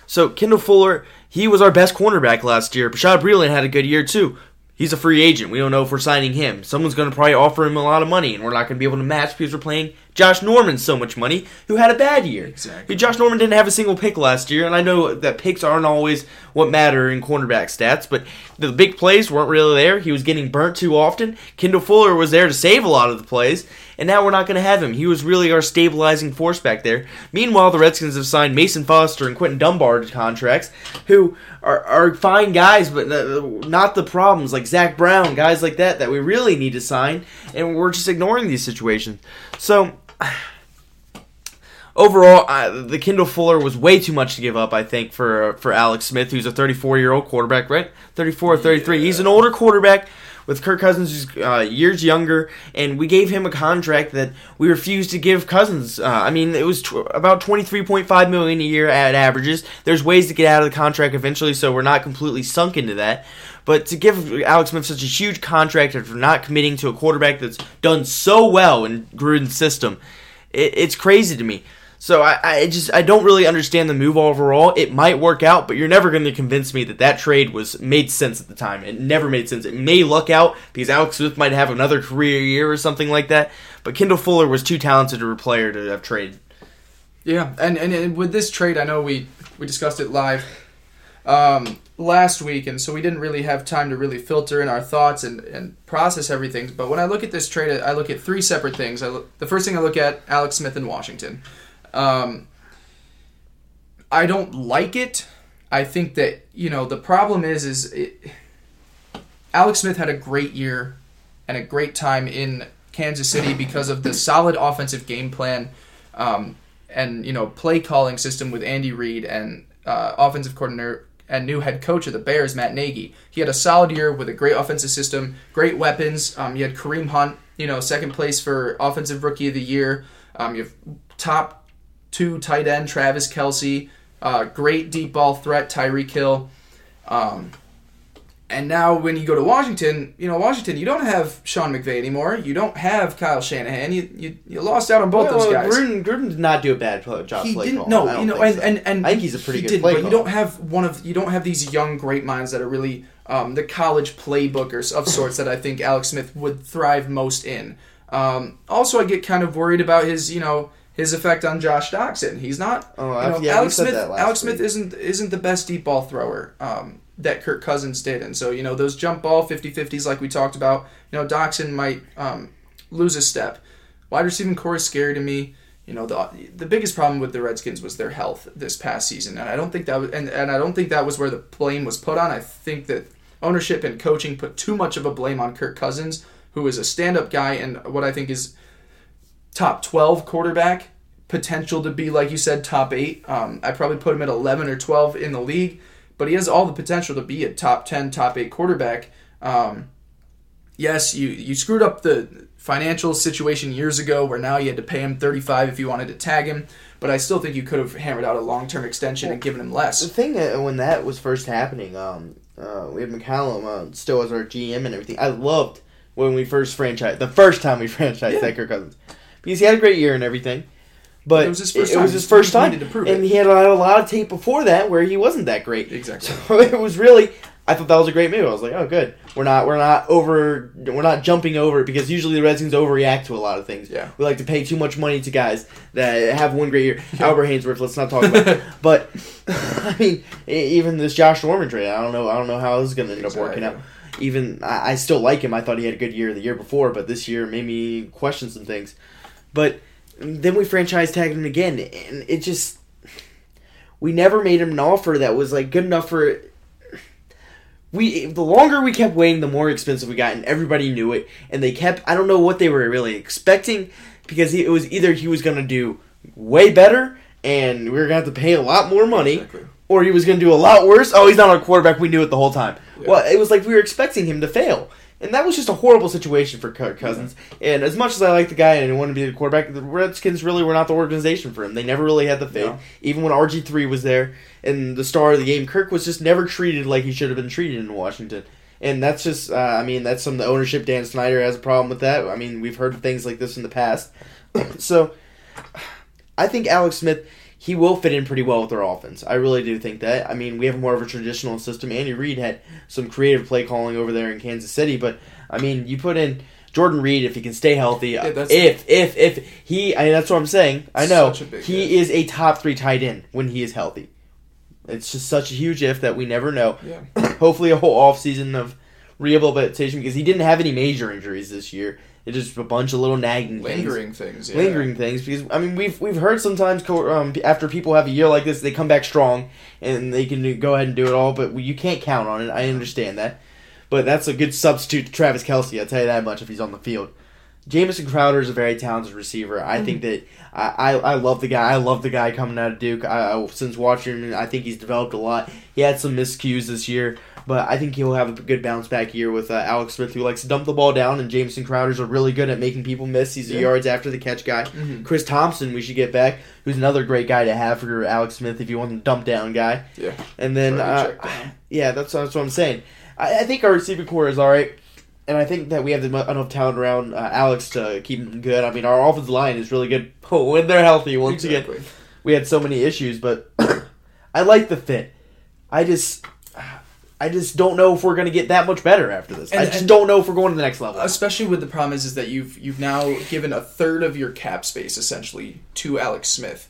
So Kendall Fuller, he was our best cornerback last year. Bashaud Breeland had a good year too. He's a free agent. We don't know if we're signing him. Someone's going to probably offer him a lot of money, and we're not going to be able to match because we're playing Josh Norman so much money, who had a bad year. Exactly. Josh Norman didn't have a single pick last year, and I know that picks aren't always what matter in cornerback stats, but the big plays weren't really there. He was getting burnt too often. Kendall Fuller was there to save a lot of the plays, and now we're not going to have him. He was really our stabilizing force back there. Meanwhile, the Redskins have signed Mason Foster and Quinton Dunbar to contracts, who are, are fine guys, but not the problems like Zach Brown, guys like that that we really need to sign, and we're just ignoring these situations. So overall, the Kendall Fuller was way too much to give up. I think for for Alex Smith, who's a 34 year old quarterback, right? 34 or 33. He's an older quarterback with Kirk Cousins, who's uh, years younger, and we gave him a contract that we refused to give Cousins. Uh, I mean, it was tw- about twenty three point five million a year at averages. There's ways to get out of the contract eventually, so we're not completely sunk into that. But to give Alex Smith such a huge contract after not committing to a quarterback that's done so well in Gruden's system, it, it's crazy to me. So I, I just I don't really understand the move overall. It might work out, but you're never going to convince me that that trade was made sense at the time. It never made sense. It may luck out because Alex Smith might have another career year or something like that. But Kendall Fuller was too talented a player to have traded. Yeah, and, and, and with this trade, I know we we discussed it live um, last week, and so we didn't really have time to really filter in our thoughts and, and process everything. But when I look at this trade, I look at three separate things. I look, the first thing I look at Alex Smith in Washington. Um, I don't like it. I think that you know the problem is is it, Alex Smith had a great year and a great time in Kansas City because of the solid offensive game plan um, and you know play calling system with Andy Reid and uh, offensive coordinator and new head coach of the Bears, Matt Nagy. He had a solid year with a great offensive system, great weapons. Um, you had Kareem Hunt, you know, second place for offensive rookie of the year. Um, you have top two tight end Travis Kelce, uh, great deep ball threat Tyreek Hill. Um, and now when you go to Washington, you know Washington, you don't have Sean McVay anymore. You don't have Kyle Shanahan. You you, you lost out on both Well, those guys. Gruden, Gruden did not do a bad job. he play didn't. calling. I No, you know, and, so. and and I think he's a pretty he good did, play but you don't have one of you don't have these young great minds that are really um, the college playbookers of sorts that I think Alex Smith would thrive most in. Um, also, I get kind of worried about his you know his effect on Josh Doctson. He's not. Oh, you know, yeah, Alex said Smith. that last Alex Smith isn't isn't the best deep ball thrower um, that Kirk Cousins did, and so you know those jump ball 50-50s like we talked about. You know, Doxson might um, lose a step. Wide receiving core is scary to me. You know, the the biggest problem with the Redskins was their health this past season, and I don't think that was, and, and I don't think that was where the blame was put on. I think that ownership and coaching put too much of a blame on Kirk Cousins, who is a stand-up guy and what I think is top 12 quarterback potential to be like you said top 8 um, i probably put him at 11 or 12 in the league but he has all the potential to be a top 10 top 8 quarterback um, yes you you screwed up the financial situation years ago where now you had to pay him 35 if you wanted to tag him but i still think you could have hammered out a long-term extension and given him less The thing uh, when that was first happening, um, uh, we had McCloughan uh, still as our GM and everything. I loved when we first franchised the first time we franchised Yeah. that Kirk Cousins because he had a great year and everything. But It was his first it time. was his first time, and it. he had a lot, a lot of tape before that where he wasn't that great. exactly So it was really, I thought that was a great move. I was like, oh, good. We're not, we're not over, we're not jumping over it because usually the Redskins overreact to a lot of things. Yeah. we like to pay too much money to guys that have one great year. Albert Haynesworth, let's not talk about. it. But I mean, even this Josh Norman trade, I don't know, I don't know how this is going to end up working out. Even I still like him. I thought he had a good year the year before, but this year made me question some things. But then we franchise tagged him again, and it just we never made him an offer that was like good enough for. We the longer we kept waiting, the more expensive we got, and everybody knew it. And they kept I don't know what they were really expecting because he, it was either he was going to do way better, and we were going to have to pay a lot more money, Exactly. or he was going to do a lot worse. Oh, he's not our quarterback. We knew it the whole time. Yeah. Well, it was like we were expecting him to fail. And that was just a horrible situation for Kirk Cousins. And as much as I like the guy and want to be the quarterback, the Redskins really were not the organization for him. They never really had the faith. No. Even when RG3 was there and the star of the game, Kirk was just never treated like he should have been treated in Washington. And that's just, uh, I mean, that's some of the ownership. Dan Snyder has a problem with that. I mean, we've heard things like this in the past. so I think Alex Smith, he will fit in pretty well with our offense. I really do think that. I mean, we have more of a traditional system. Andy Reid had some creative play calling over there in Kansas City, but I mean, you put in Jordan Reed if he can stay healthy. Yeah, if if if he, I mean, that's what I'm saying. I know Such a big he is a top three tight end when he is healthy. It's just such a huge if that we never know. Yeah. Hopefully, a whole off season of rehabilitation because he didn't have any major injuries this year. It's just a bunch of little nagging things lingering things yeah. lingering things because I mean we've we've heard sometimes co- um, after people have a year like this they come back strong and they can go ahead and do it all but you can't count on it I understand that but that's a good substitute to Travis Kelce I'll tell you that much if he's on the field Jamison Crowder is a very talented receiver. I think that I, I, I love the guy. I love the guy coming out of Duke. I, I since watching him, I think he's developed a lot. He had some miscues this year, but I think he'll have a good bounce back year with uh, Alex Smith, who likes to dump the ball down, and Jamison Crowder's are really good at making people miss. He's a yards after the catch guy. Mhm. Chris Thompson, we should get back, who's another great guy to have for Alex Smith if you want a dump down guy. Yeah. And then, uh, yeah, that's, that's what I'm saying. I, I think our receiving core is all right, and I think that we have enough talent around uh, Alex to keep him good. I mean, our offensive line is really good when they're healthy. Once again, we had so many issues, but I like the fit. I just, I just don't know if we're gonna get that much better after this. I just and- don't know if we're going to the next level. Especially with the problem is, is that you've you've now given a third of your cap space essentially to Alex Smith.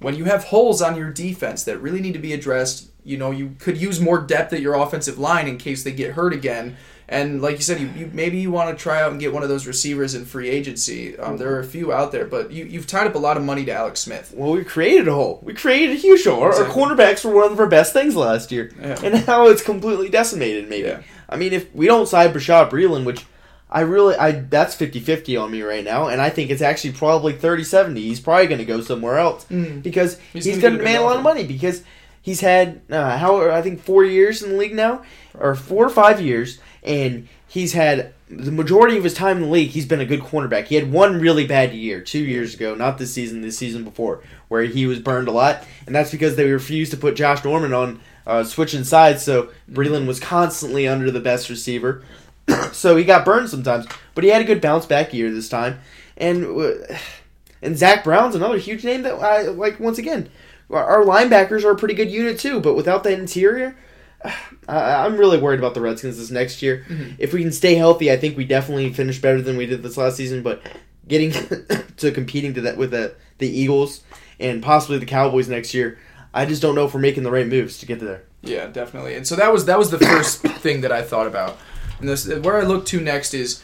When you have holes on your defense that really need to be addressed, you know you could use more depth at your offensive line in case they get hurt again. And like you said, you, you maybe you want to try out and get one of those receivers in free agency. Um, there are a few out there, but you you've tied up a lot of money to Alex Smith. Well, we created a hole. We created a huge hole. Our, our cornerbacks were one of our best things last year, Yeah. and now it's completely decimated. Maybe. Yeah. I mean, if we don't sign Bashaud Breeland, which I really, I that's 50-50 on me right now, and I think it's actually probably 30-70. He's probably going to go somewhere else Mm. because He's he's, going a demand a lot of money because he's had uh, how I think four years in the league now, or four or five years, and he's had the majority of his time in the league. He's been a good cornerback. He had one really bad year two years ago, not this season, this season before, where he was burned a lot, and that's because they refused to put Josh Norman on uh, switching sides. So Breeland was constantly under the best receiver, so he got burned sometimes. But he had a good bounce back year this time, and uh, and Zach Brown's another huge name that I like. Once again, our- linebackers are a pretty good unit too, but without the interior. I, I'm really worried about the Redskins this next year. Mhm. If we can stay healthy, I think we definitely finish better than we did this last season. But getting to competing to that with the the Eagles and possibly the Cowboys next year, I just don't know if we're making the right moves to get there. Yeah, definitely. And so that was that was the first thing that I thought about. And this where I look to next is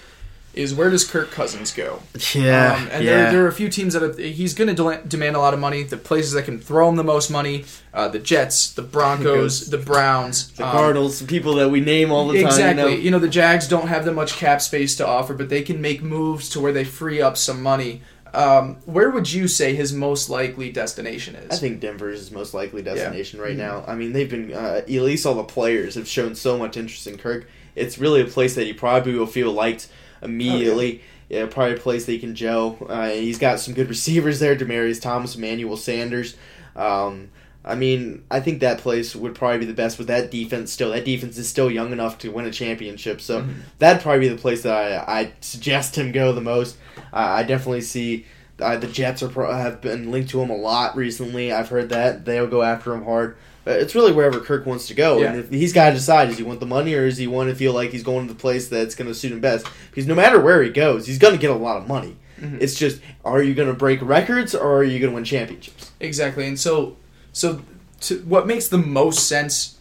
is where does Kirk Cousins go? Yeah, Um, and there, there are a few teams that have, he's going to de- demand a lot of money. The places that can throw him the most money: uh, the Jets, the Broncos, the Browns, the um, Cardinals, people that we name all the time. Exactly. You know? the Jags don't have that much cap space to offer, but they can make moves to where they free up some money. Um, where would you say his most likely destination is? I think Denver is his most likely destination right Mhm. now. I mean, they've been uh, at least all the players have shown so much interest in Kirk. It's really a place that he probably will feel liked immediately. yeah. probably a place he can gel. Uh, he's got some good receivers there: Demaryius Thomas, Emmanuel Sanders. Um, I mean, I think that place would probably be the best with that defense. Still, that defense is still young enough to win a championship, so Mhm. that'd probably be the place that I I suggest him go the most. Uh, I definitely see uh, the Jets are pro- have been linked to him a lot recently. I've heard that they'll go after him hard. But it's really wherever Kirk wants to go, and Yeah. if he's got to decide: does he want the money, or does he want to feel like he's going to the place that's going to suit him best? Because no matter where he goes, he's going to get a lot of money. Mhm. It's just, are you going to break records, or are you going to win championships? Exactly. And so so to, what makes the most sense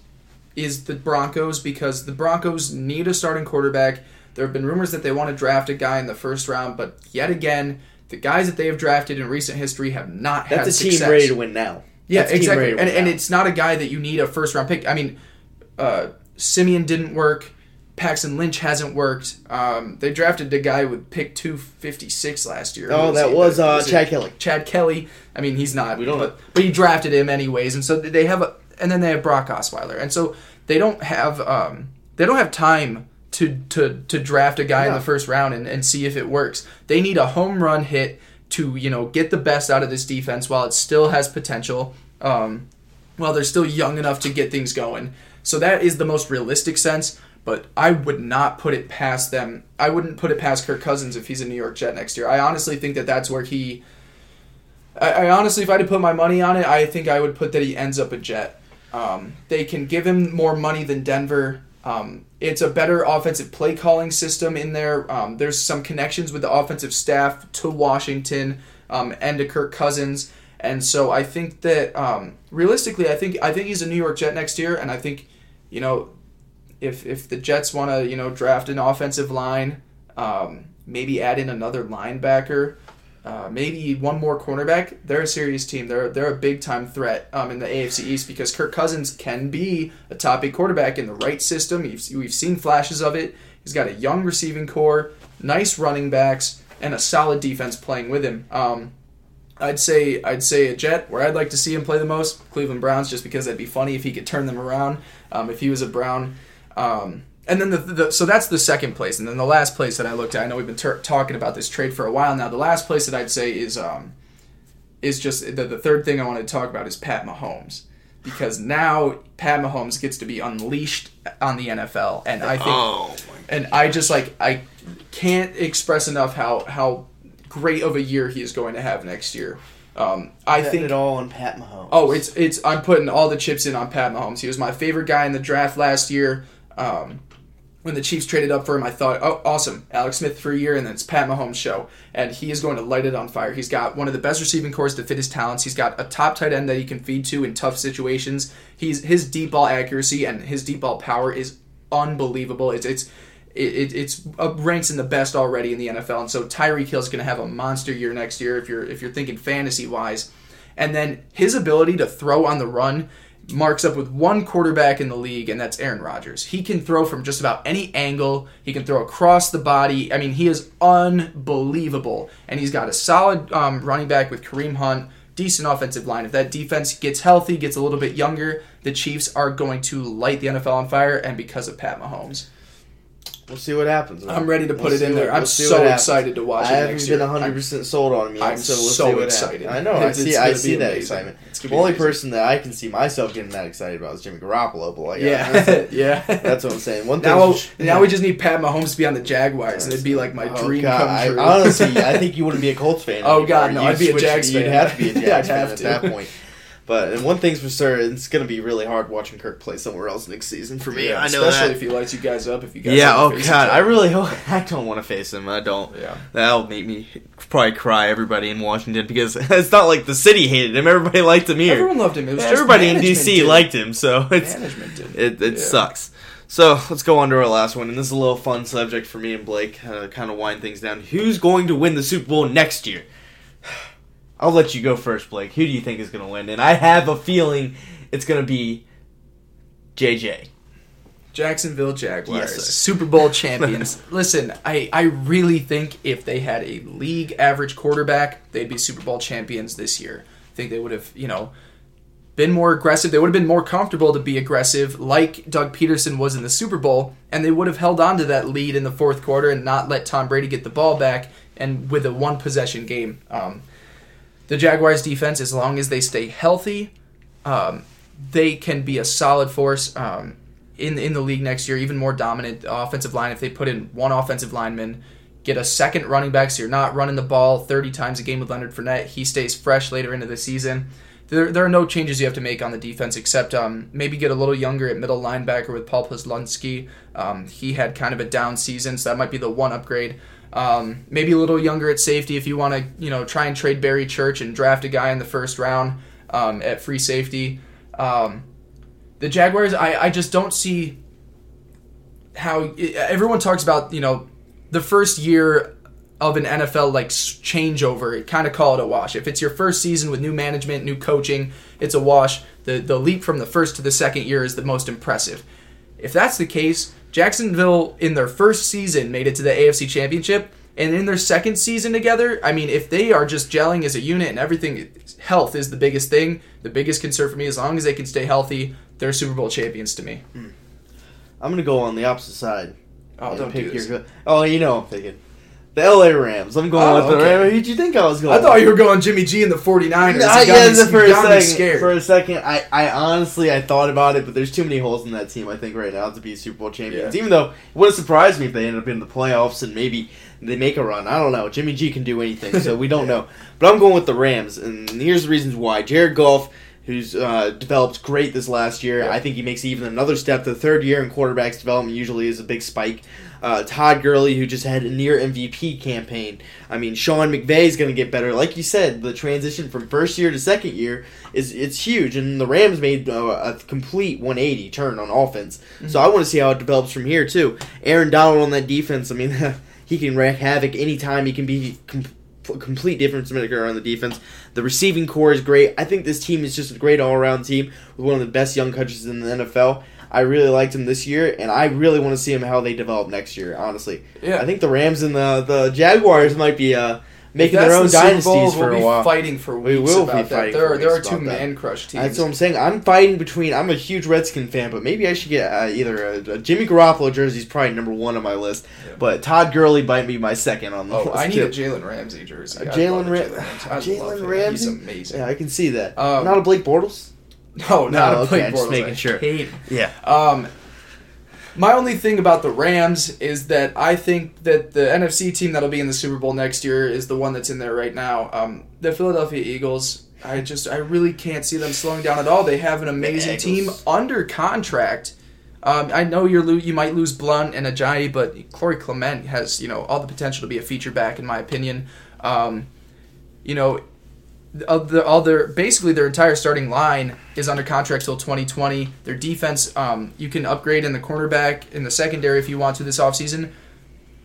is the Broncos because the Broncos need a starting quarterback. There have been rumors that they want to draft a guy in the first round, but yet again, the guys that they have drafted in recent history have not That's had a team ready to win now. Yeah, That's a team exactly. And, and it's not a guy that you need a first round pick. I mean, uh, Siemian didn't work. Paxton Lynch hasn't worked. Um, they drafted a guy with pick 256 last year. Oh, Who that he? was, The- uh, it Chad Kelly. Chad Kelly. I mean, he's not. We don't but, but he drafted him anyways, and so they have a. And then they have Brock Osweiler, and so they don't have um, they don't have time to to to draft a guy in the first round and, and see if it works. They need a home run hit to you know get the best out of this defense while it still has potential. Um, while they're still young enough to get things going. So that is the most realistic sense. But I would not put it past them. I wouldn't put it past Kirk Cousins if he's a New York Jet next year. I honestly think that that's where he. I, I honestly, if I had to put my money on it, I think I would put that he ends up a Jet. Um, they can give him more money than Denver. Um, it's a better offensive play calling system in there. Um, there's some connections with the offensive staff to Washington um, and to Kirk Cousins, and so I think that um, realistically, I think I think he's a New York Jet next year, and I think you know if if the Jets want to you know draft an offensive line, um, maybe add in another linebacker. Uh, maybe one more cornerback. They're a serious team. They're they're a big time threat um, in the AFC East because Kirk Cousins can be a top eight quarterback in the right system. We've, we've seen flashes of it. He's got a young receiving core, nice running backs. and a solid defense playing with him. Um, I'd say I'd say a Jet where I'd like to see him play the most. Cleveland Browns, just because that'd be funny if he could turn them around. Um, if he was a Brown. Um, and then the, the so that's the second place, and then the last place that I looked at. I know we've been ter- talking about this trade for a while now. The last place that I'd say is um, is just the, the third thing I want to talk about is Pat Mahomes because now Pat Mahomes gets to be unleashed on the NFL, and I think, Oh, and I just like I can't express enough how how great of a year he is going to have next year. Um, I think it all on Pat Mahomes. Oh, it's it's. I'm putting all the chips in on Pat Mahomes. He was my favorite guy in the draft last year. Um, when the Chiefs traded up for him, I thought, oh, awesome, Alex Smith for a year, and then it's Pat Mahomes' show, and he is going to light it on fire. He's got one of the best receiving cores to fit his talents. He's got a top tight end that he can feed to in tough situations. He's his deep ball accuracy and his deep ball power is unbelievable. It's it's it, it, it's uh, ranks in the best already in the NFL, and so Tyreek Hill's going to have a monster year next year if you're if you're thinking fantasy wise, and then his ability to throw on the run marks up with one quarterback in the league, and that's Aaron Rodgers. He can throw from just about any angle. He can throw across the body. I mean, he is unbelievable, and he's got a solid um, running back with Kareem Hunt. Decent offensive line. If that defense gets healthy, gets a little bit younger, the Chiefs are going to light the NFL on fire, and because of Pat Mahomes. We'll see what happens. I'm ready to put We'll it in there. what- I'm we'll see so excited to watch I it haven't next been 100 percent sold on him yet, I'm so we'll so excited. I know. I see. I see that excitement. It's The only amazing. person that I can see myself getting that excited about is Jimmy Garoppolo. But like, Yeah, that's, yeah. that's what I'm saying. One thing. Now, now we just need Pat Mahomes to be on the Jaguars, and it'd be like my Oh, dream God, come I- true. honestly, I think you wouldn't be a Colts fan. Oh. God, no, I'd be a Jags You'd have to be a Yeah, Jags fan at that point. But and one thing's for sure, it's going to be really hard watching Kirk play somewhere else next season for me. Yeah, I know especially that. if he lights you guys up. If you guys Yeah. Oh God, I really hope. I don't want to face him. I don't. Yeah. That'll make me probably cry. Everybody in Washington because it's not like the city hated him. Everybody liked him here. Everyone loved him. It was just Everybody in DC did. liked him, so it's Management did. it, it Yeah. sucks. So let's go on to our last one, and this is a little fun subject for me and Blake, uh, kind of wind things down. Who's going to win the Super Bowl next year? I'll let you go first, Blake. Who do you think is going to win? And I have a feeling it's going to be JJ. Jacksonville Jaguars, Yes. Super Bowl champions. Listen, I, I really think if they had a league average quarterback, they'd be Super Bowl champions this year. I think they would have, you know, been more aggressive. They would have been more comfortable to be aggressive, like Doug Pederson was in the Super Bowl, and they would have held on to that lead in the fourth quarter and not let Tom Brady get the ball back and with a one possession game. Um, the Jaguars defense, as long as they stay healthy, um, they can be a solid force um, in in the league next year. Even more dominant offensive line if they put in one offensive lineman, get a second running back, so you're not running the ball 30 times a game with Leonard Fournette. He stays fresh later into the season. There, there are no changes you have to make on the defense except um, maybe get a little younger at middle linebacker with Paul Posluszny. Um, he had kind of a down season, so that might be the one upgrade. Um, maybe a little younger at safety if you want to, you know, try and trade Barry Church and draft a guy in the first round um, at free safety. Um, the Jaguars, I, I just don't see how everyone talks about, you know, the first year of an NFL like changeover, kind of call it a wash. If it's your first season with new management, new coaching, it's a wash. The the leap from the first to the second year is the most impressive. If that's the case, Jacksonville in their first season made it to the AFC Championship, and in their second season together, I mean, if they are just gelling as a unit and everything, health is the biggest thing. The biggest concern for me, as long as they can stay healthy, they're Super Bowl champions to me. Hmm. I'm going to go on the opposite side. Oh, don't pick do this. your- Oh, you know I'm thinking. The LA Rams. I'm going Oh, with the okay. Rams. Who'd you think I was going I thought you were going Jimmy G and the 49ers. I got guess me- for a second. scared. For a second, I, I honestly I thought about it, but there's too many holes in that team. I think right now to be Super Bowl champions. Yeah. Even though it wouldn't surprise me if they end up in the playoffs and maybe they make a run. I don't know. Jimmy G can do anything, so we don't know. But I'm going with the Rams, and here's the reasons why. Jared Goff. Who's uh, developed great this last year? I think he makes even another step. The third year in quarterbacks development usually is a big spike. Uh, Todd Gurley, who just had a near MVP campaign. I mean, Sean McVay is going to get better. Like you said, the transition from first year to second year is it's huge, and the Rams made uh, a complete 180 turn on offense. So I want to see how it develops from here too. Aaron Donald on that defense. I mean, he can wreak havoc anytime. He can be com- complete difference maker on the defense. The receiving core is great. I think this team is just a great all around team with one of the best young coaches in the NFL. I really liked him this year, and I really want to see him how they develop next year. Honestly, Yeah. I think the Rams and the the Jaguars might be uh, making their own the Super Bowl, dynasties for we'll a be while. fighting for We weeks will be about that. fighting There for are there are two man crush teams. That's what I'm saying. I'm fighting between. I'm a huge Redskin fan, but maybe I should get uh, either a, a Jimmy Garoppolo jersey is probably number one on my list, Yeah. but Todd Gurley might be my second on the Oh, list. I need too. a Jalen Ramsey jersey. A Jalen love a Ra- Jalen Ramsey. Jalen. Ramsey? He's amazing. Yeah, I can see that. Um, Not a Blake Bortles. No, not No, a okay, Blake I'm just Bortles. making sure. Yeah. Um, my only thing about the Rams is that I think that the NFC team that'll be in the Super Bowl next year is the one that's in there right now. Um, the Philadelphia Eagles. I just I really can't see them slowing down at all. They have an amazing team under contract. Um, I know you're lo- you might lose Blount and Ajayi, but Corey Clement has you know all the potential to be a feature back in my opinion. Um, you know, of the, all their basically their entire starting line is under contract till 2020. Their defense, um, you can upgrade in the cornerback in the secondary if you want to this offseason.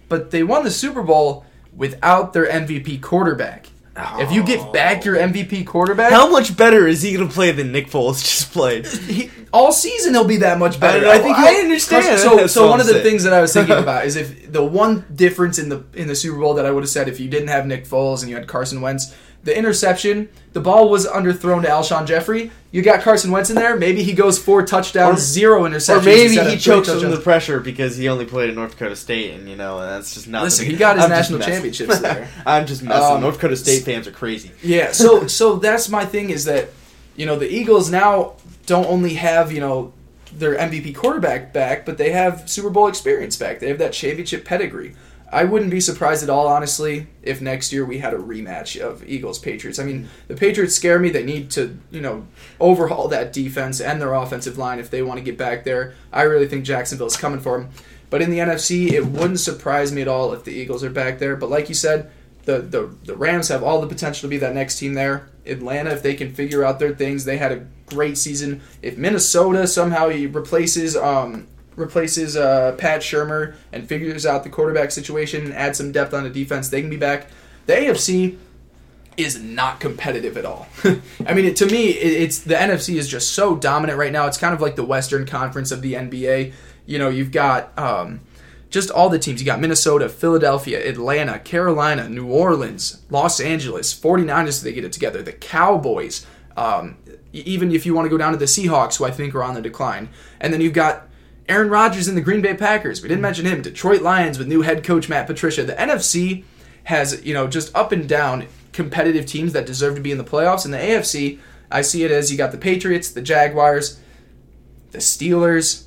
But they won the Super Bowl without their MVP quarterback. If you get back your MVP quarterback, How much better is he going to play than Nick Foles just played? he, all season he'll be that much better. I I, think I understand. So, That's so one of the things that I was thinking about is if the one difference in the in the Super Bowl that I would have said if you didn't have Nick Foles and you had Carson Wentz, the interception, the ball was underthrown to Alshon Jeffery. You got Carson Wentz in there. Maybe he goes four touchdowns, Or- zero interceptions. Or maybe he chokes under the pressure because he only played at North Dakota State, and you know, and that's just not. Listen, the- he got his I'm national championships there. I'm just messing. Um, North Dakota State fans are crazy. Yeah, so so that's my thing is that you know the Eagles now don't only have you know their MVP quarterback back, but they have Super Bowl experience back. They have that championship pedigree. I wouldn't be surprised at all, honestly, if next year we had a rematch of Eagles Patriots. I mean, the Patriots scare me. They need to, you know, overhaul that defense and their offensive line if they want to get back there. I really think Jacksonville's coming for them. But in the NFC, it wouldn't surprise me at all if the Eagles are back there. But like you said, the, the the Rams have all the potential to be that next team there. Atlanta, if they can figure out their things, they had a great season. If Minnesota somehow replaces um replaces uh, Pat Shurmur and figures out the quarterback situation and adds some depth on the defense, they can be back. The AFC is not competitive at all. I mean, it, to me, it, it's the NFC is just so dominant right now. It's kind of like the Western Conference of the NBA. You know, you've got um, just all the teams. You got Minnesota, Philadelphia, Atlanta, Carolina, New Orleans, Los Angeles, 49ers, they get it together, the Cowboys. Um, even if you want to go down to the Seahawks, who I think are on the decline. And then you've got Aaron Rodgers and the Green Bay Packers. We didn't mention him. Detroit Lions with new head coach Matt Patricia. The NFC has, you know, just up and down competitive teams that deserve to be in the playoffs. And the AFC, I see it as you got the Patriots, the Jaguars, the Steelers.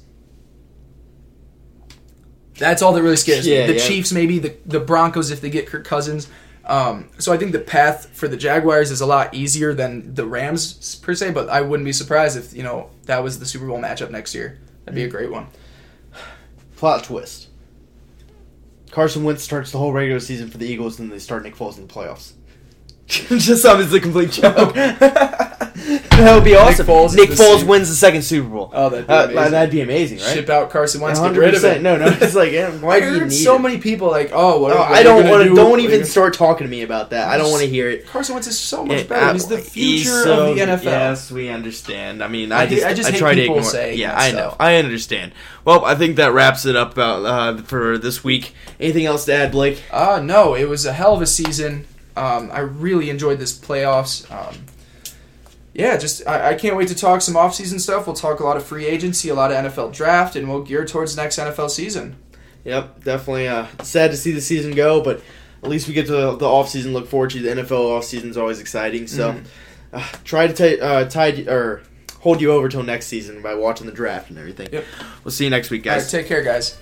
That's all that really scares Yeah, me. The yeah. Chiefs, maybe the the Broncos if they get Kirk Cousins. Um, so I think the path for the Jaguars is a lot easier than the Rams per se. But I wouldn't be surprised if you know that was the Super Bowl matchup next year. That'd be a great one. Plot twist. Carson Wentz starts the whole regular season for the Eagles, and they start Nick Foles in the playoffs. Just sounded as a complete joke. that would be awesome. Foles Nick Foles Super- wins the second Super Bowl. Oh, that'd be Uh, amazing. that'd be amazing, right? Ship out Carson Wentz, get 100%. rid of it. No, no, it's like, yeah, why I do you need so it? many people like, oh, what, Oh, what I don't want to. do? Don't What are you even start talking to me about that. I don't want to hear it. Carson Wentz is so much Yeah, better. uh, He's the he's future so- of the NFL. Yes, we understand. I mean, I I, just, I just hate try to people ignore. saying yeah, I know. I understand. Well, I think that wraps it up uh, uh, for this week. Anything else to add, Blake? Uh, no, it was a hell of a season. Um, I really enjoyed this playoffs. Um, yeah, just I, I can't wait to talk some offseason stuff. We'll talk a lot of free agency, a lot of NFL draft, and we'll gear towards next NFL season. Yep, definitely. Uh, sad to see the season go, but at least we get to the, the off season. Look forward to the NFL offseason is always exciting. So, Mhm. uh, try to t- uh, tide or hold you over till next season by watching the draft and everything. Yep. We'll see you next week, guys. right, take care, guys.